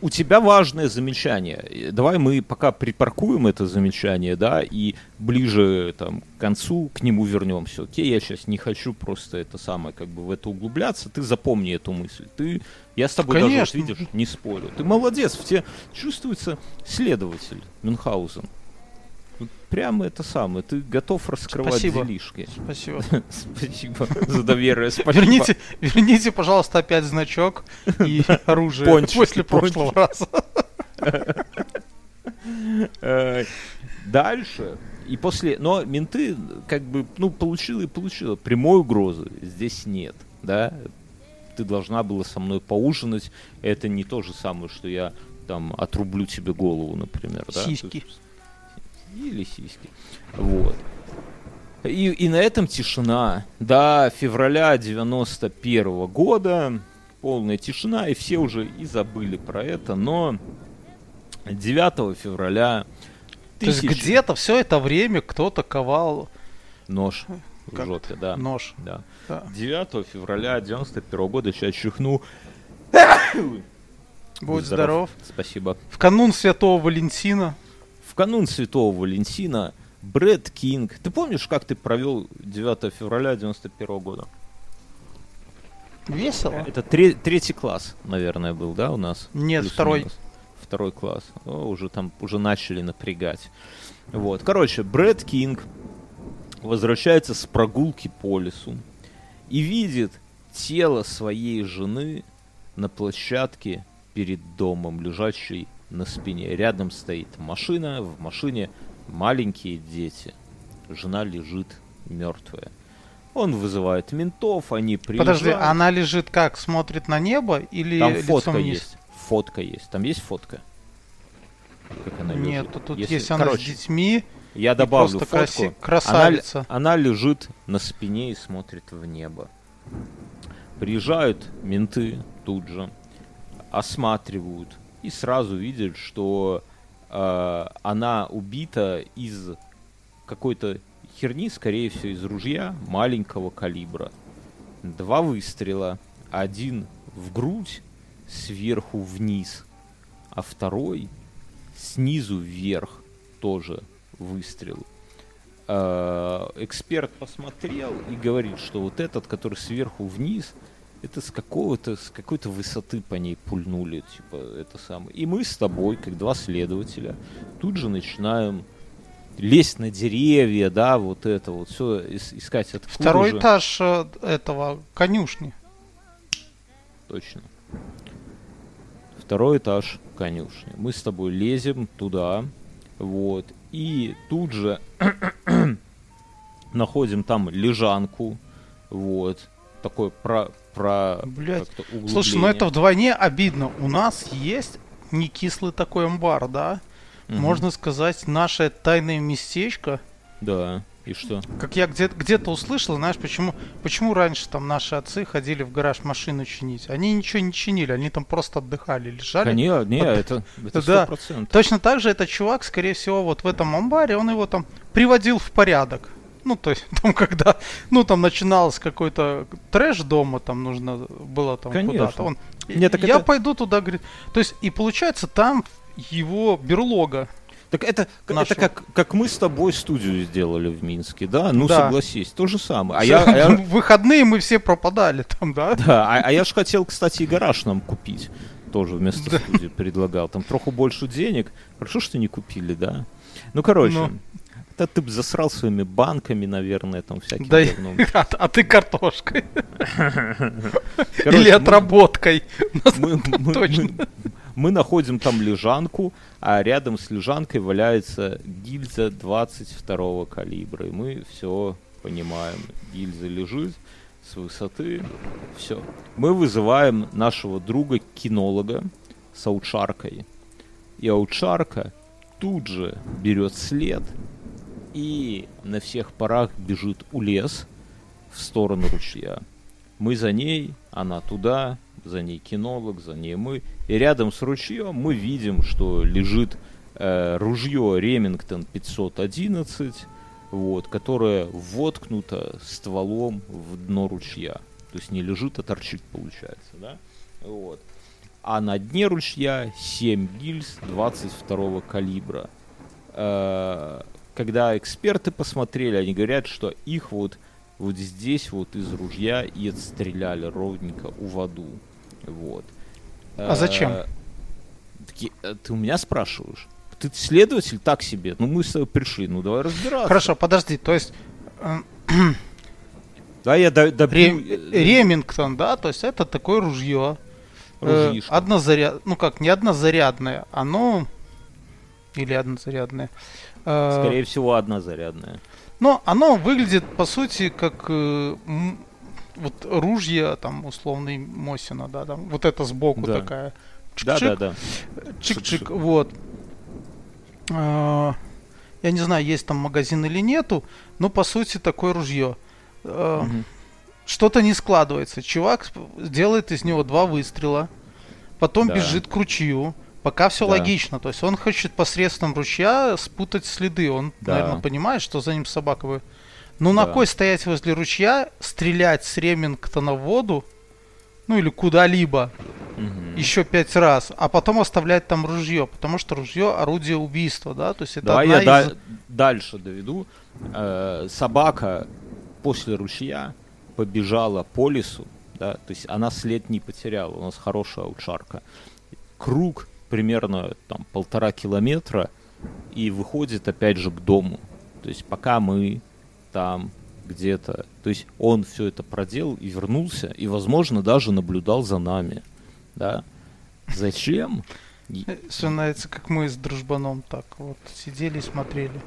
у тебя важное замечание. Давай мы пока припаркуем это замечание, да, и ближе там, к концу к нему вернемся. Окей, я сейчас не хочу просто это самое, как бы в это углубляться. Ты запомни эту мысль. Ты, я с тобой даже, вот, Конечно. видишь, не спорю. Ты молодец, в тебе чувствуется следователь Мюнхгаузен. Вот Прямо это самое. Ты готов раскрывать Спасибо. делишки. Спасибо. Спасибо за доверие. Спасибо. Верните, верните, пожалуйста, опять значок и оружие Пончики, после прошлого раза. Дальше. И после... Но менты как бы, ну, получила и получила. Прямой угрозы здесь нет, да? Ты должна была со мной поужинать. Это не то же самое, что я там отрублю тебе голову, например, да? Сиськи. Есть- Или сиськи. Вот. И, и на этом тишина. До февраля 91 года полная тишина, и все уже и забыли про это, но 9 февраля То есть тысяч- где-то все это время кто-то ковал Нож Как? жопе, да. нож. да. Да. 9 февраля 91 года сейчас чихну. Будь здоров. Спасибо. В канун Святого Валентина. В канун Святого Валентина Брэд Кинг. Ты помнишь, как ты провел 9 февраля 91 года? Весело. Это тре- третий класс, наверное, был, да, у нас? Нет, Плюс-минус. второй. Второй класс. О, уже там, уже начали напрягать. Вот. Короче, Брэд Кинг возвращается с прогулки по лесу и видит тело своей жены на площадке перед домом, лежащей на спине. Рядом стоит машина, в машине маленькие дети. Жена лежит мертвая. Он вызывает ментов, они приезжают. Подожди, она лежит как? Смотрит на небо или Там фотка вниз? есть. Фотка есть. Там есть фотка? Как она Нет, лежит? тут Если- есть она Короче, с детьми. Я добавлю фотку. краси- красавица. Она, она лежит на спине и смотрит в небо. Приезжают менты тут же, осматривают и сразу видят, что э, она убита из какой-то херни, скорее всего, из ружья маленького калибра. Два выстрела. Один в грудь сверху вниз, а второй снизу вверх тоже выстрел. Э, Эксперт посмотрел и говорит, что вот этот, который сверху вниз, это с какого-то, с какой-то высоты по ней пульнули, типа, это самое. И мы с тобой, как два следователя, тут же начинаем лезть на деревья, да, вот это вот, все искать откуда Второй же. этаж э, этого конюшни. Точно. Второй этаж конюшни. Мы с тобой лезем туда, вот, и тут же находим там лежанку, вот, такое про, про Блядь. Слушай, ну это вдвойне обидно. У нас есть не кислый такой амбар, да? Мгм. Можно сказать, наше тайное местечко. Да, и что? Как я где- где-то услышал, знаешь, почему, почему раньше там наши отцы ходили в гараж машину чинить? Они ничего не чинили, они там просто отдыхали, лежали. Да не, Под- это это сто Да. процентов. Точно так же этот чувак, скорее всего, вот в этом амбаре, он его там приводил в порядок. Ну, то есть, там, когда, ну, там начиналось какой-то трэш дома, там нужно было там Конечно. куда-то. Он, Нет, так я это- пойду туда, говорит. То есть, и получается, там его берлога. Так это, это Нашего. как, как мы с тобой студию сделали в Минске, да? Ну, Да. согласись, то же самое. А я, а я- выходные мы все пропадали там, да? Да, а, а я же хотел, кстати, и гараж нам купить. Тоже вместо студии предлагал. Там троху больше денег. Хорошо, что не купили, да? Ну, короче, Ну. это ты бы засрал своими банками, наверное, там всяким Да, говном. а, а ты картошкой. Короче, Или мы- отработкой. мы, мы- Точно. мы- мы находим там лежанку, а рядом с лежанкой валяется гильза 22 калибра. И мы все понимаем. Гильза лежит с высоты. Все. Мы вызываем нашего друга кинолога с аучаркой. И аучарка тут же берет след и на всех парах бежит у лес в сторону ручья. Мы за ней, она туда, за ней кинолог, за ней мы. И рядом с ручьем мы видим, что лежит э, ружье Ремингтон 511, вот, которое воткнуто стволом в дно ручья. То есть не лежит, а торчит, получается, да? Вот. А на дне ручья 7 гильз 22 калибра. Э, Когда эксперты посмотрели, они говорят, что их вот вот здесь вот из ружья и отстреляли ровненько у воду. Вот. А зачем? Э, э, Ты у меня спрашиваешь? Ты следователь так себе. Ну мы с тобой пришли, ну давай разбираться. Хорошо, подожди, то есть э, Да, я до- добью, Рем- э, Ремингтон, да, то есть это такое ружье. Э, ружьишко. однозаряд, ну как, не однозарядное, оно или однозарядное. Э, Скорее всего, одна зарядная. Но оно выглядит, по сути, как э, вот ружье, там, условный Мосина, да, там, вот это сбоку Да. такая. Да, Чик-чик, да, да. Чик-чик, вот. А, Я не знаю, есть там магазин или нету, но по сути такое ружье. Мгм. Что-то не складывается. Чувак делает из него два выстрела, потом Да. бежит к ручью. Пока все Да. логично. То есть он хочет посредством ручья спутать следы. Он, Да. наверное, понимает, что за ним собака вы. Ну на Да. кой стоять возле ручья, стрелять с Ремингтона в воду, ну или куда-либо, Мгм. еще пять раз, а потом оставлять там ружье, потому что ружье орудие убийства, да, то есть это Давай одна я из... да- дальше доведу. Э, собака после ручья побежала по лесу, да, то есть она след не потеряла, у нас хорошая аучарка. Круг примерно там полтора километра и выходит опять же к дому. То есть пока мы там где-то, то есть он все это проделал и вернулся, и, возможно, даже наблюдал за нами, да. Зачем? И- Все нравится, как мы с дружбаном так вот сидели и смотрели.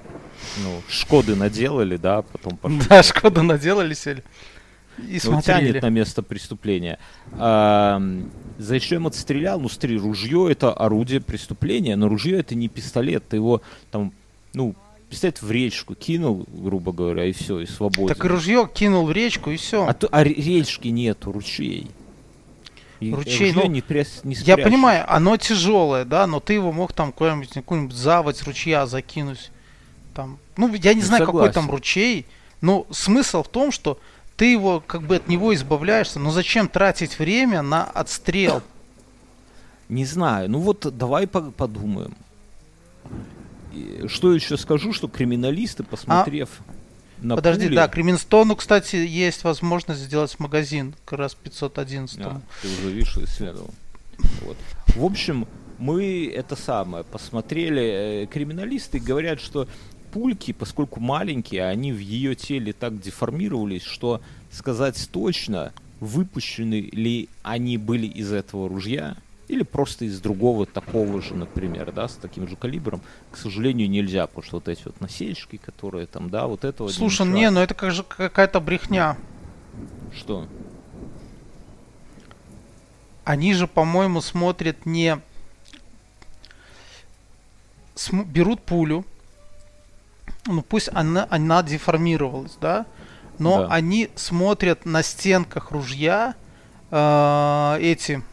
ну, Шкоды наделали, да, потом пошли. Да, Шкода наделали сели и Ну, смотрели. тянет на место преступления. Ам, зачем отстрелял? Ну, смотри, ружье это орудие преступления, но ружье это не пистолет. Ты его там, ну, пистолет в речку кинул, грубо говоря, и все, и свободен. Так и ружье кинул в речку и все. А, то- а ре- речки нету, ручей. И Ручей, ну, не, пряс- не Я спрячешь. понимаю, оно тяжелое, да, но ты его мог там куда-нибудь какую-нибудь заводь ручья закинуть. Там. Ну, я не Ну, знаю, какой там согласен. ручей, но смысл в том, что ты его как бы от него избавляешься, но зачем тратить время на отстрел? Не знаю. Ну вот давай по- подумаем. И что еще скажу, что криминалисты, посмотрев на А, Подожди, пули- да, к Реминстону, кстати, есть возможность сделать магазин, как раз 511. А, ты уже видишь, исследовал. Вот. В общем, мы это самое посмотрели. э, Криминалисты говорят, что пульки, поскольку маленькие, они в ее теле так деформировались, что сказать точно, выпущены ли они были из этого ружья или просто из другого такого же, например, да, с таким же калибром, к сожалению, нельзя, потому что вот эти вот насечки, которые там, да, вот этого Слушай, мешает. не, ну это как же какая-то брехня. Что? Они же, по-моему, смотрят не... см- берут пулю, ну пусть она, она деформировалась, да, но Да. они смотрят на стенках ружья э, эти...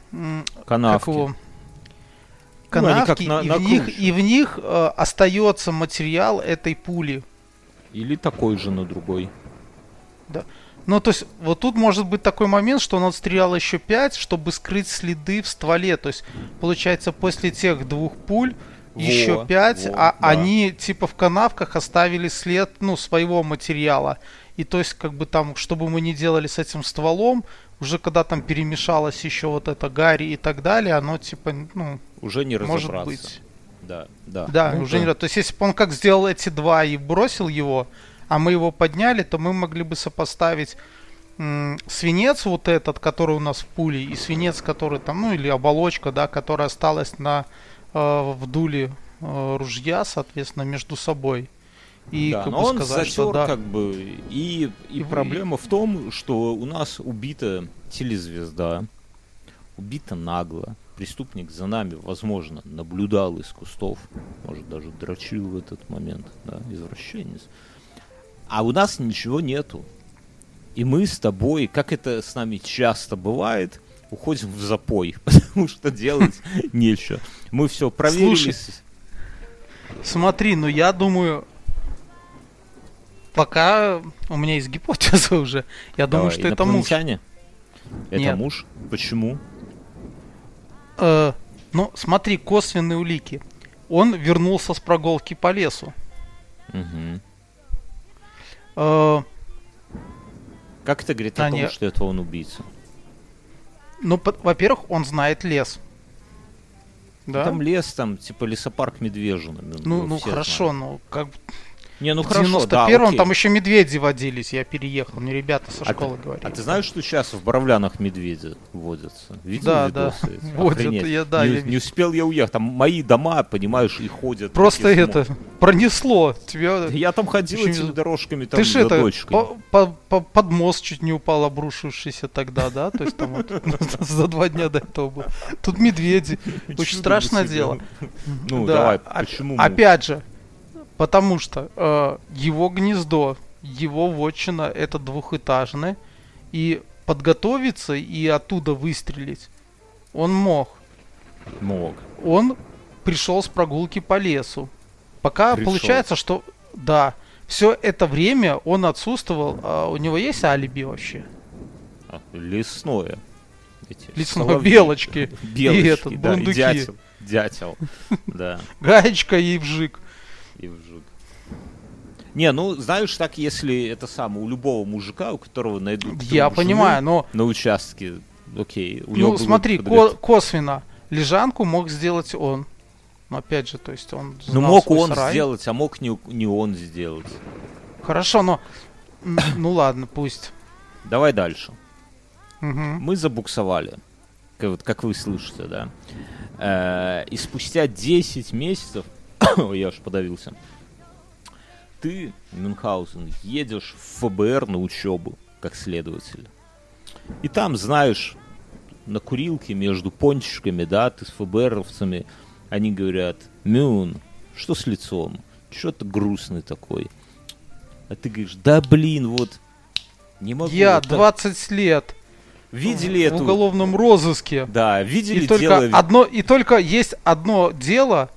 Канавки. Как его? Ну, они как Канавки, на- и, в них, и в них э, остается материал этой пули. Или такой же на другой. Ну, то есть, вот тут может быть такой момент, что он отстрелял еще 5, чтобы скрыть следы в стволе. То есть, получается, после тех двух пуль еще Во, 5, во, а да. они типа в канавках оставили след, ну, своего материала. И то есть, как бы там, чтобы мы не делали с этим стволом, уже когда там перемешалось еще вот это гарри и так далее, оно типа, ну, Уже не может разобраться. быть. Да, да. Да, Ну, уже не раз. То есть, если бы он как сделал эти два и бросил его, а мы его подняли, то мы могли бы сопоставить м, свинец вот этот, который у нас в пуле, и свинец, который там, ну или оболочка, да, которая осталась на э, в дуле э, ружья, соответственно, между собой. И да, как но бы он сказать, затер что да. как бы и, и И проблема в том, что у нас убита телезвезда, убита нагло. Преступник за нами, возможно, наблюдал из кустов, может даже дрочил в этот момент, да, извращенец. А у нас ничего нету. И мы с тобой, как это с нами часто бывает, уходим в запой, потому что делать нечего. Мы все проверили. Слушай, Смотри, ну я думаю, пока у меня есть гипотеза уже. Я думаю, Давай, что это муж. Это Нет. муж? Почему? Э, ну, смотри, косвенные улики. Он вернулся с прогулки по лесу. Мгм. Э, Как это говорит о том, не- что это он убийца? ну, во-первых, он знает лес. Да? Там лес, там, типа лесопарк Медвежина. ну, ну хорошо, ну как Не, ну в хорошо, да, 91-м окей. там еще медведи водились, я переехал, мне ребята со А школы ты- говорили. А ты знаешь, что сейчас в Боровлянах медведи водятся? Видел Да, да, видосы водят, я- да, не, я не успел я уехать. Там мои дома, понимаешь, и ходят. Просто это пронесло тебя. Я там ходил Очень этими дорожками там Ты ж за это дочкой. по- по- по- под мост чуть не упал, обрушившийся тогда, да? То есть там вот за два дня до этого был. Тут медведи. Очень страшное дело. Ну, Да, давай, оп- почему? Опять же, потому что э, его гнездо, его вотчина это двухэтажное, и подготовиться и оттуда выстрелить он мог. Мог. Он пришел с прогулки по лесу. Пока Пришел. получается, что да, все это время он отсутствовал. А у него есть алиби вообще? А, лесное. Эти Лесное, соловьи. белочки. Белочки, И этот, да, и бурундуки. дятел. Дятел, да. Гаечка и вжик. И вжиг. Не, ну, знаешь, так, если это самое, у любого мужика, у которого найдут Я понимаю, но на участке, окей. У ну смотри, ко- косвенно лежанку мог сделать он. Но опять же, то есть он Ну, мог он сарай. сделать, а мог не, не он сделать. Хорошо, но ну ладно, пусть. Давай дальше. Мгм. Мы забуксовали, как, вот, как вы слышите, да. Э, и спустя 10 месяцев, Ой, я аж подавился, ты, Мюнхгаузен, едешь в ФБР на учебу, как следователь. И там, знаешь, на курилке между пончиками, да, ты с ФБРовцами, они говорят, Мюн, что с лицом? Что ты грустный такой? А ты говоришь, да блин, вот, не могу. Я вот так». 20 лет Видели в эту... уголовном розыске. Да, видели И только дело... одно, и только есть одно дело,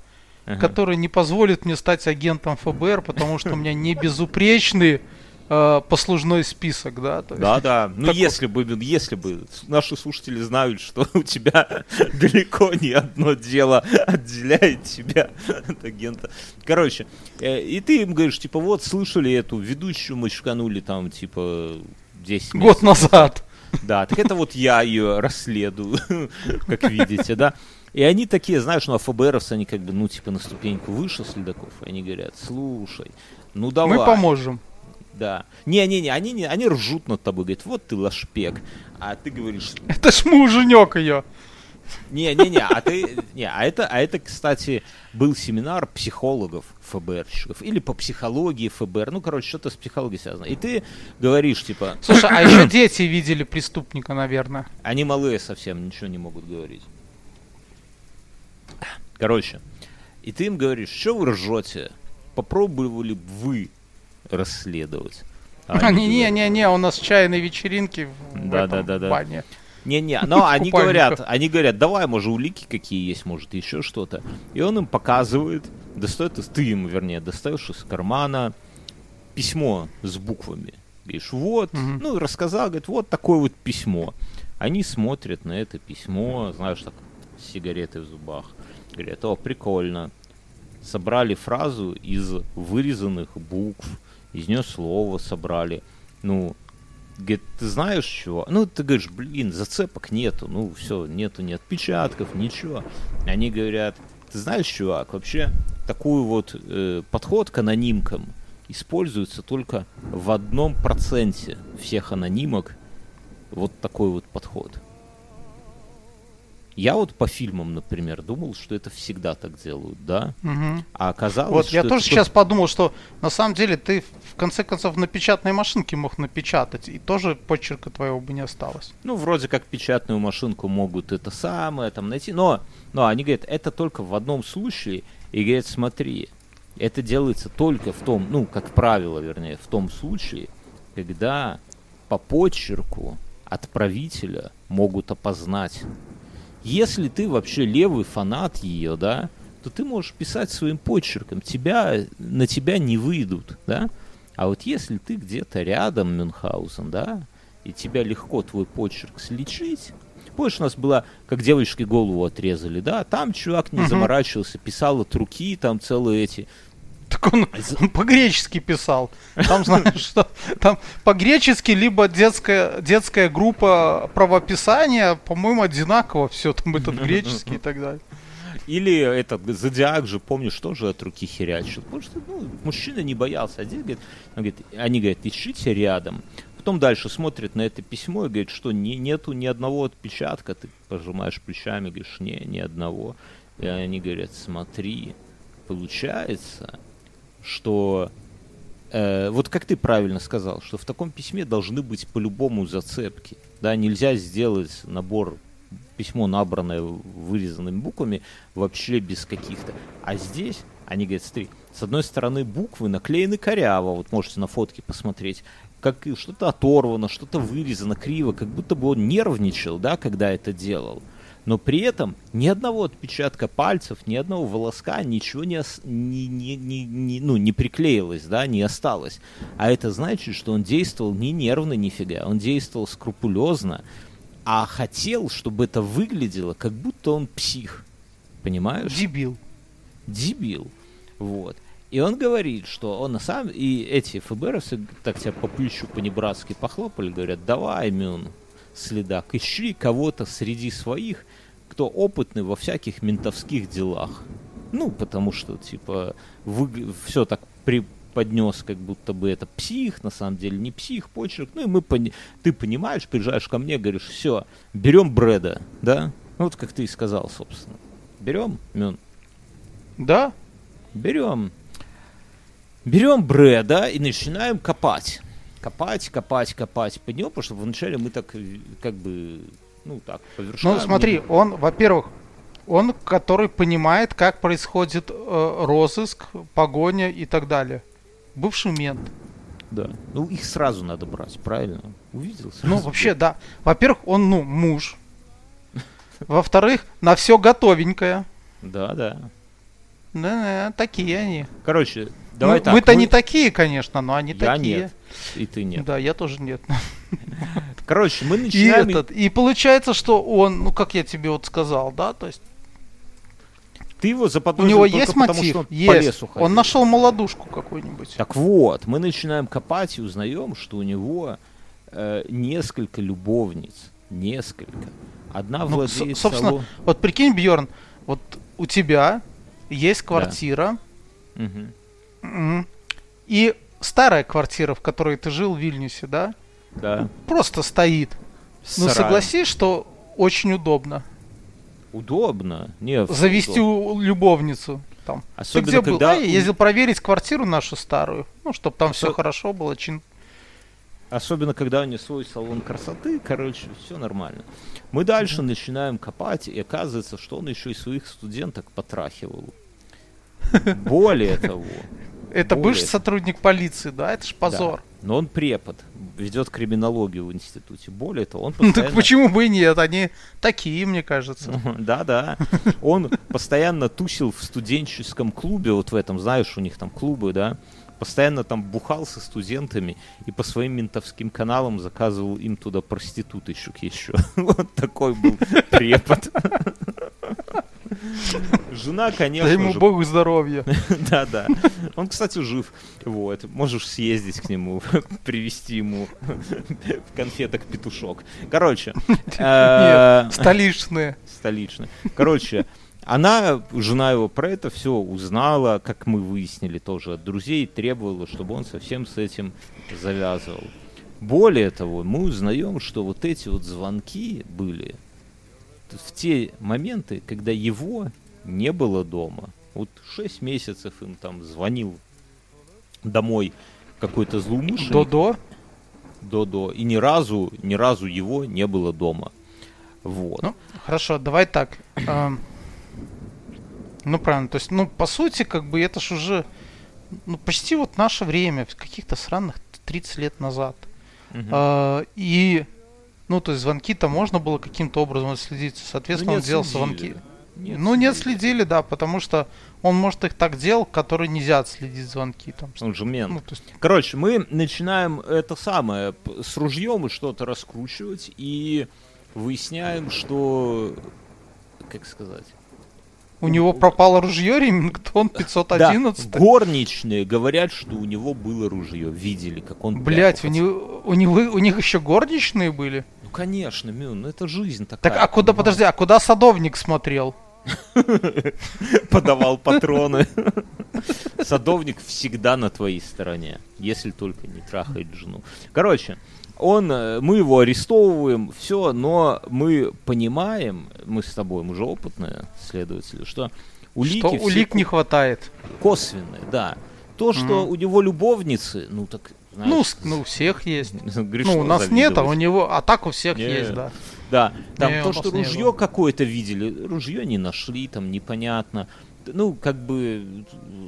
Ага. которое не позволит мне стать агентом ФБР, потому что у меня не безупречный э, послужной список, да. то есть- Да, да. Ну, если бы, ну, если бы наши слушатели знают, что у тебя далеко не одно дело отделяет тебя от агента. Короче, э, и ты им говоришь, типа, вот, слышали эту ведущую, мы шканули там, типа, 10 Год месяцев назад. Да, так это вот я ее расследую, как видите, да. И они такие, знаешь, ну, а ФБРовцы, они как бы, ну, типа, на ступеньку выше следаков. Они говорят, слушай, ну, давай. Мы поможем. Да. Не-не-не, они, не, они ржут над тобой, говорят, вот ты лошпек. А ты говоришь, Это ж муженек ее. не-не-не, а ты, не, а это, а это, кстати, был семинар психологов ФБРщиков, или по психологии ФБР, ну, короче, что-то с психологией связано. И ты говоришь, типа, Слушай, а еще дети видели преступника, наверное. Они малые совсем, ничего не могут говорить. Короче, и ты им говоришь, что вы ржете? Попробовали бы вы расследовать? А говорят, Не-не-не, у нас чайные вечеринки в Да, этом да, да, да. бане. Не-не, но они говорят, они говорят, давай, может, улики какие есть, может, еще что-то. И он им показывает, достает, ты ему, вернее, достаешь из кармана письмо с буквами. Говоришь, вот, ну, рассказал, говорит, вот такое вот письмо. Они смотрят на это письмо, знаешь, так, с сигаретой в зубах. Говорят, о, прикольно. Собрали фразу из вырезанных букв, из нее слово собрали. Ну, Говорит, ты знаешь чего? Ну, ты говоришь, блин, зацепок нету, ну, все, нету ни отпечатков, ничего. Они говорят, Ты знаешь, чувак, вообще такой вот э, подход к анонимкам используется только в одном проценте всех анонимок. Вот такой вот подход. Я вот по фильмам, например, думал, что это всегда так делают, да? Мгм. А оказалось, Вот что я тоже сейчас подумал, что на самом деле ты в конце концов на печатной машинке мог напечатать, и тоже почерка твоего бы не осталось. Ну, вроде как печатную машинку могут это самое там найти, но, но они говорят, это только в одном случае, и говорят, смотри, это делается только в том, ну, как правило, вернее, в том случае, когда по почерку отправителя могут опознать. Если ты вообще левый фанат ее, да, то ты можешь писать своим почерком, тебя, на тебя не выйдут, да. А вот если ты где-то рядом, Мюнхгаузен, да, и тебя легко твой почерк сличить, Помнишь, у нас была, как девочке голову отрезали, да? Там чувак не Мгм. заморачивался, писал от руки, там целые эти... Так он, он по-гречески писал. Там, знаешь, что там по-гречески, либо детская, детская группа правописания, по-моему, одинаково все, там этот греческий и так далее. Или этот Зодиак же, помнишь, тоже от руки херячил. Потому что ну, мужчина не боялся. Один говорит, он говорит, они говорят, ищите рядом. Потом дальше смотрит на это письмо и говорит, что не, нету ни одного отпечатка. Ты пожимаешь плечами, говоришь, не, ни одного. И они говорят, смотри, получается, что э, вот как ты правильно сказал, что в таком письме должны быть по-любому зацепки. Да, нельзя сделать набор письмо, набранное вырезанными буквами, вообще без каких-то. А здесь они говорят, смотри, с одной стороны буквы наклеены коряво, вот можете на фотке посмотреть, как что-то оторвано, что-то вырезано криво, как будто бы он нервничал, да, когда это делал. Но при этом ни одного отпечатка пальцев, ни одного волоска, ничего не, ос- не, не, не, не- ну, не приклеилось, да, не осталось. А это значит, что он действовал не нервно нифига, он действовал скрупулезно, а хотел, чтобы это выглядело, как будто он псих. Понимаешь? Дебил. дебил. Вот. И он говорит, что он на самом... И эти ФБРовцы так тебя по плечу по-небратски похлопали, говорят, давай, Мюн, следак, ищи кого-то среди своих, кто опытный во всяких ментовских делах. Ну, потому что, типа, все так преподнес, как будто бы это псих, на самом деле не псих, почерк. Ну, и мы пони- ты понимаешь, приезжаешь ко мне, говоришь, все, берем Брэда, да? Ну, вот как ты и сказал, собственно. Берем, Мюн? Да? Берем. Берем Брэда и начинаем копать. Копать, копать, копать по нему, потому что вначале мы так, э, как бы, ну так, по вершкам Ну, смотри, он, во-первых, он, который понимает, как происходит э, розыск, погоня и так далее. Бывший мент. Да. Ну, их сразу надо брать, правильно? Увидел сразу. Ну, вообще, да. Во-первых, он, ну, муж. Во-вторых, на все готовенькое. Да, да. Да, такие они. Короче, давай Ну, так. Мы-то мы- не такие, конечно, но они Я такие. нет. И ты нет. Да, я тоже нет. Короче, мы И начинаем... этот, и получается, что он, ну как я тебе вот сказал, да, то есть Ты его у заподозрил него только есть потому, мотив, что он по есть. лесу ходил. Он нашел молодушку какую-нибудь. Так вот, мы начинаем копать и узнаем, что у него э, несколько любовниц. Несколько. Одна Ну, владеет с- собственно, салон- Вот прикинь, Бьорн, вот у тебя есть квартира Мгм. И старая квартира, в которой ты жил в Вильнюсе, да, Да. просто стоит. С Ну согласись, что очень удобно Удобно. Не, завести удобно. любовницу. Там. Ты Особенно, где был? когда А, я ездил проверить квартиру нашу старую, ну, чтобы там все Осо- хорошо было, чин Особенно, когда у нее свой салон красоты, короче, все нормально. Мы дальше начинаем копать, и оказывается, что он еще и своих студенток потрахивал. Более того, Это Более. бывший сотрудник полиции, да? Это ж позор. да, но он препод, ведет криминологию в институте. Более того, он Ну так постоянно... почему бы и нет? Они такие, мне кажется. Да, да. Он постоянно тусил в студенческом клубе, вот в этом, знаешь, у них там клубы, да. Постоянно там бухал со студентами и по своим ментовским каналам заказывал им туда проституточек еще. Вот такой был препод. Жена, Да конечно ему же, бог здоровья. да, да. Он, кстати, жив. Вот. Можешь съездить к нему, привезти ему конфеток петушок. Короче. э, Нет, столичные. столичный. Короче, Она, жена его, про это все узнала, как мы выяснили тоже от друзей, требовала, чтобы он совсем с этим завязывал. Более того, мы узнаем, что вот эти вот звонки были в те моменты, когда его не было дома. Вот 6 месяцев им там звонил домой какой-то злоумышленник. До-до? До-до. И ни разу, ни разу его не было дома. Вот. Ну, хорошо, давай так. Эм, ну, правильно. То есть, ну, по сути, как бы это ж уже ну, почти вот наше время, каких-то сраных 30 лет назад. А, и, ну, то есть звонки-то можно было каким-то образом отследить. Соответственно, Ну, он делал звонки. Не ну, не отследили. да, потому что он, может, их так делал, которые нельзя отследить звонки. Там, Он же мент. ну, то есть, Короче, мы начинаем это самое с ружьем и что-то раскручивать и выясняем, что, как сказать, у него пропало ружье Ремингтон 511. да, горничные говорят, что у него было ружье, видели, как он. Блять, у, него, у, него, у них еще горничные были? Конечно, Мюн, ну это жизнь такая. Так, а куда, подожди, а куда садовник смотрел? подавал патроны. Садовник всегда на твоей стороне, если только не трахает жену. Короче, он, э, мы его арестовываем, все, но мы понимаем, мы с тобой, мы же опытные следователи, что улики что все улик не хватает. косвенные, да. То, что Мгм. у него любовницы, ну так, знаешь, Ну, с- ну, у всех есть. грешно Ну, у нас нет, а у него, а так у всех Не. есть, да. Да, там Не, то, что ружье какое-то видели, ружье не нашли, там непонятно. Ну, как бы,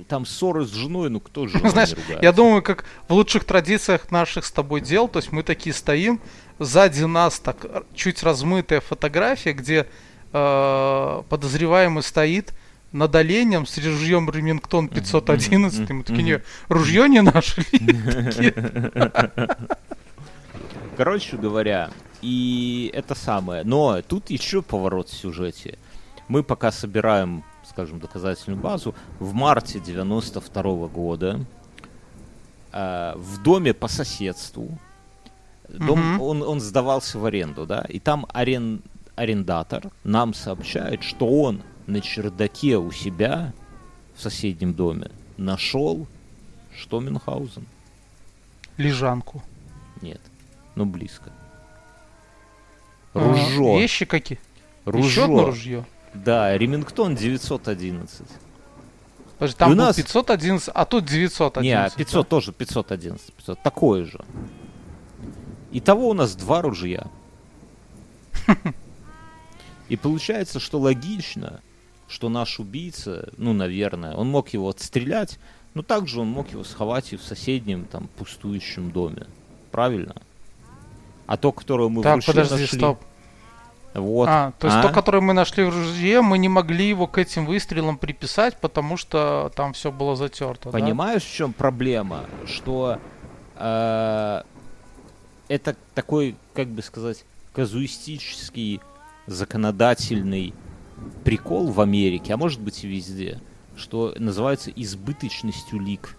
там ссоры с женой, ну кто же Знаешь, я думаю, как в лучших традициях наших с тобой дел, то есть мы такие стоим, сзади нас так р- чуть размытая фотография, где э, подозреваемый стоит над оленем с ружьем Ремингтон 511, и мы такие, не, ружье не нашли. Короче говоря, и это самое. Но тут еще поворот в сюжете. Мы пока собираем, скажем, доказательную базу. В марте 92 года э, в доме по соседству дом, Мгм. он, он сдавался в аренду, да, и там арен, арендатор нам сообщает, что он на чердаке у себя в соседнем доме нашел что Мюнхгаузен? Лежанку. Нет, ну близко. А, Ружо. Вещи какие? Еще Ружо. одно ружье. Да, Ремингтон 911. Подожди, там И у был нас- 511, а тут 911. Не, а 500 тоже 511. 500, такое же. Итого у нас два ружья. И получается, что логично, что наш убийца, ну, наверное, он мог его отстрелять, но также он мог его сховать и в соседнем там пустующем доме. Правильно? А то, которое мы в Так, ружье подожди, нашли, стоп. Вот. А, то есть А? то, которое мы нашли в ружье, мы не могли его к этим выстрелам приписать, потому что там все было затерто. да? Понимаешь, в чем проблема? Что э, это такой, как бы сказать, казуистический законодательный прикол в Америке, а может быть и везде, что называется избыточность улик.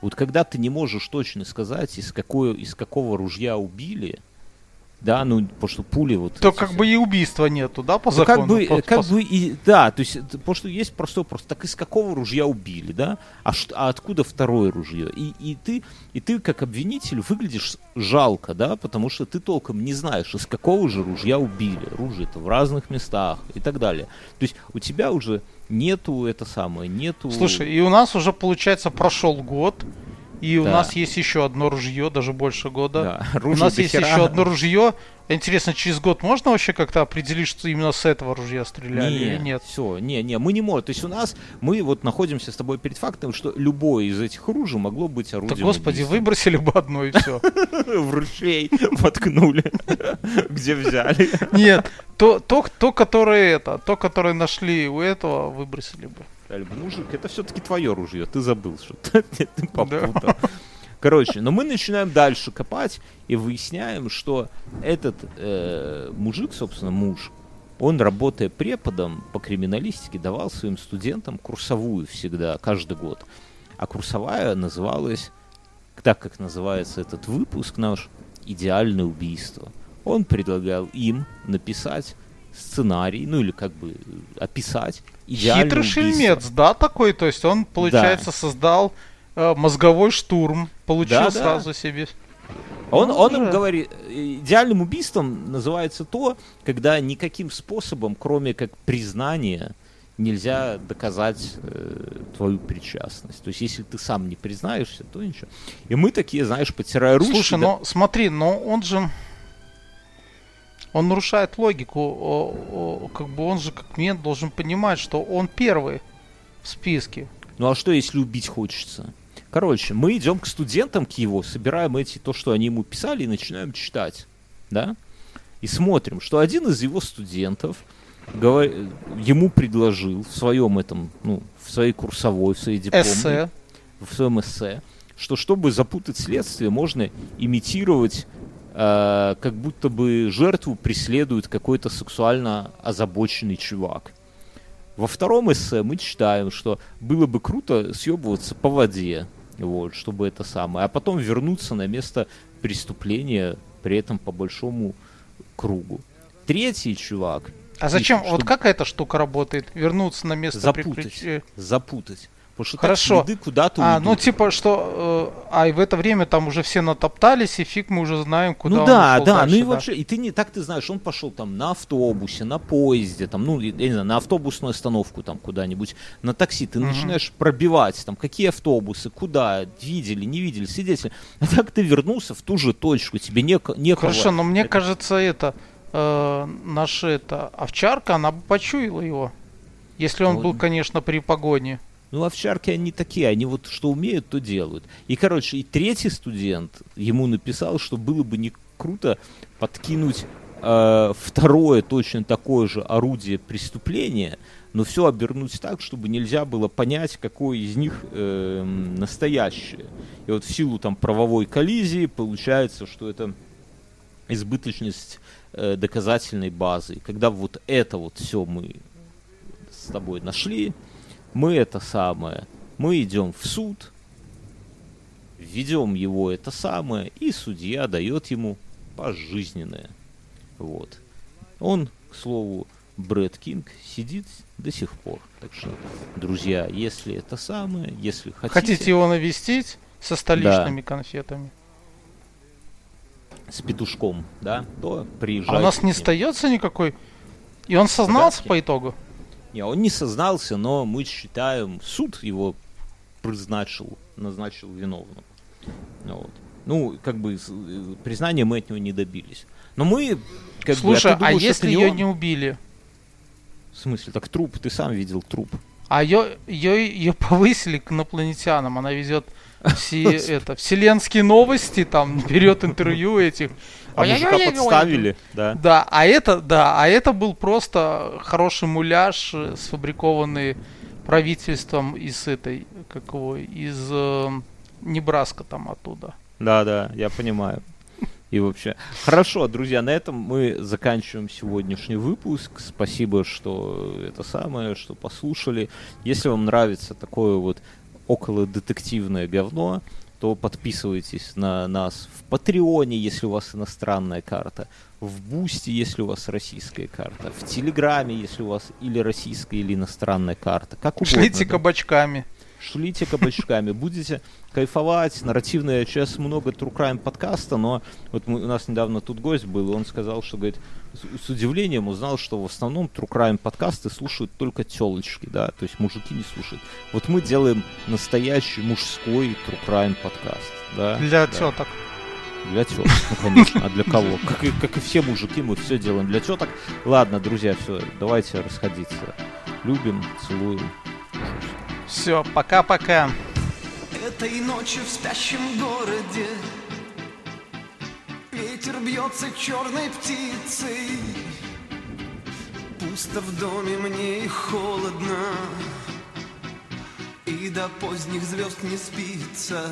Вот когда ты не можешь точно сказать, из, какой, из какого ружья убили, да, ну, потому что пули вот... То эти как все- бы и убийства нету, да, по ну, закону? как бы, По- как по- бы и да, то есть, это- потому что есть простой вопрос, так из какого ружья убили, да? А, ш- а откуда второе ружье? И, и ты, и ты как обвинитель выглядишь жалко, да, потому что ты толком не знаешь, из какого же ружья убили. Ружье-то в разных местах и так далее. То есть у тебя уже нету это самое, нету. Слушай, и у нас уже, получается, прошел год, и у Да. нас есть еще одно ружье, даже больше года. да, У нас есть хера. еще одно ружье. Интересно, через год можно вообще как-то определить, что именно с этого ружья стреляли или нет? Все, не, не, мы не можем. То есть у нас, мы вот находимся с тобой перед фактом, что любое из этих ружей могло быть орудием Да господи, убийства. выбросили бы одно и все. в ручей воткнули. Где взяли? Нет, то, то, то, которое это, то, которое нашли у этого, выбросили бы. Бы, мужик, это все-таки твое ружье, ты забыл, что ты ты попутал. Короче, но мы начинаем дальше копать и выясняем, что этот э, мужик, собственно, муж, он, работая преподом по криминалистике, давал своим студентам курсовую всегда, каждый год. А курсовая называлась, так как называется этот выпуск наш, «Идеальное убийство». Он предлагал им написать сценарий, ну или как бы описать идеальное Хитрый убийство. шельмец, да, такой? То есть он, получается, создал э, мозговой штурм, получил Да, да. сразу себе. Он, Ну, он им говорит, идеальным убийством называется то, когда никаким способом, кроме как признания, нельзя доказать э, твою причастность. То есть, если ты сам не признаешься, то ничего. И мы такие, знаешь, потирая ручки. Слушай, да- ну смотри, но он же... Он нарушает логику. как бы он же, как мент, должен понимать, что он первый в списке. Ну а что, если убить хочется? Короче, мы идем к студентам к его, собираем эти, то, что они ему писали, и начинаем читать. Да? И смотрим, что один из его студентов гова- ему предложил в своем этом, ну, в своей курсовой, в своей дипломной, Эссе. в своем эссе, что чтобы запутать следствие, можно имитировать, э, как будто бы жертву преследует какой-то сексуально озабоченный чувак. Во втором эссе мы читаем, что было бы круто съебываться по воде, вот, чтобы это самое, а потом вернуться на место преступления, при этом по большому кругу. Третий чувак А зачем? пишет, Вот что как эта штука работает? Вернуться на место запутать, приключения. запутать. Потому что Хорошо. так следы куда-то А, уйдут. ну типа, что... э, а, и в это время там уже все натоптались, и фиг мы уже знаем, куда ну он да, ушел да, дальше, ну и да. вообще, и ты не так ты знаешь, он пошел там на автобусе, на поезде, там, ну, я не знаю, на автобусную остановку там куда-нибудь, на такси, ты Мгм. начинаешь пробивать, там, какие автобусы, куда, видели, не видели, свидетели. А так ты вернулся в ту же точку, тебе неко, некого. Хорошо, но мне это- кажется, это... э, наша эта овчарка, она бы почуяла его. Если он Ну, был, конечно, при погоне. Ну, овчарки, они такие, они вот что умеют, то делают. И, короче, и третий студент ему написал, что было бы не круто подкинуть э, второе точно такое же орудие преступления, но все обернуть так, чтобы нельзя было понять, какое из них э, настоящее. И вот в силу там правовой коллизии получается, что это избыточность э, доказательной базы. Когда вот это вот все мы с тобой нашли, мы это самое, мы идем в суд, ведем его это самое, и судья дает ему пожизненное. Вот. Он, к слову, Брэд Кинг сидит до сих пор. Так что, друзья, если это самое, если хотите, Хотите его навестить со столичными конфетами? с петушком, да, то А приезжайте. у нас не остается никакой. И он сознался Загадки. по итогу. Не, он не сознался, но мы считаем, суд его призначил, назначил виновным. Вот. Ну, как бы признания мы от него не добились. Но мы, как Слушай, бы, ты а если ее он? не убили? В смысле, так труп, ты сам видел труп. А ее, ее, ее повысили к инопланетянам. Она везет все это, вселенские новости, там берет интервью этих. А мужика подставили, да. Да, а это, да, а это был просто хороший муляж, э, сфабрикованный правительством из этой, как его, из э, Небраска там оттуда. Да, да, я понимаю. И вообще. Хорошо, друзья, на этом мы заканчиваем сегодняшний выпуск. Спасибо, что это самое, что послушали. Если вам нравится такое вот около детективное говно, то подписывайтесь на нас в Патреоне, если у вас иностранная карта, в Бусти, если у вас российская карта, в Телеграме, если у вас или российская, или иностранная карта. Как угодно. Шлите да. кабачками. Шлите кабачками, будете кайфовать. Нарративное сейчас много True Crime подкаста, но вот мы- у нас недавно тут гость был, и он сказал, что, говорит, с, с удивлением узнал, что в основном True Crime подкасты слушают только телочки, да, то есть мужики не слушают. Вот мы делаем настоящий мужской True Crime подкаст, да. Для да. теток. Для теток, ну конечно, а для кого? Как и, как и все мужики, мы все делаем для теток. Ладно, друзья, все, давайте расходиться. Любим, целуем. Все, пока-пока. Этой ночью в спящем городе Ветер бьется черной птицей Пусто в доме мне и холодно И до поздних звезд не спится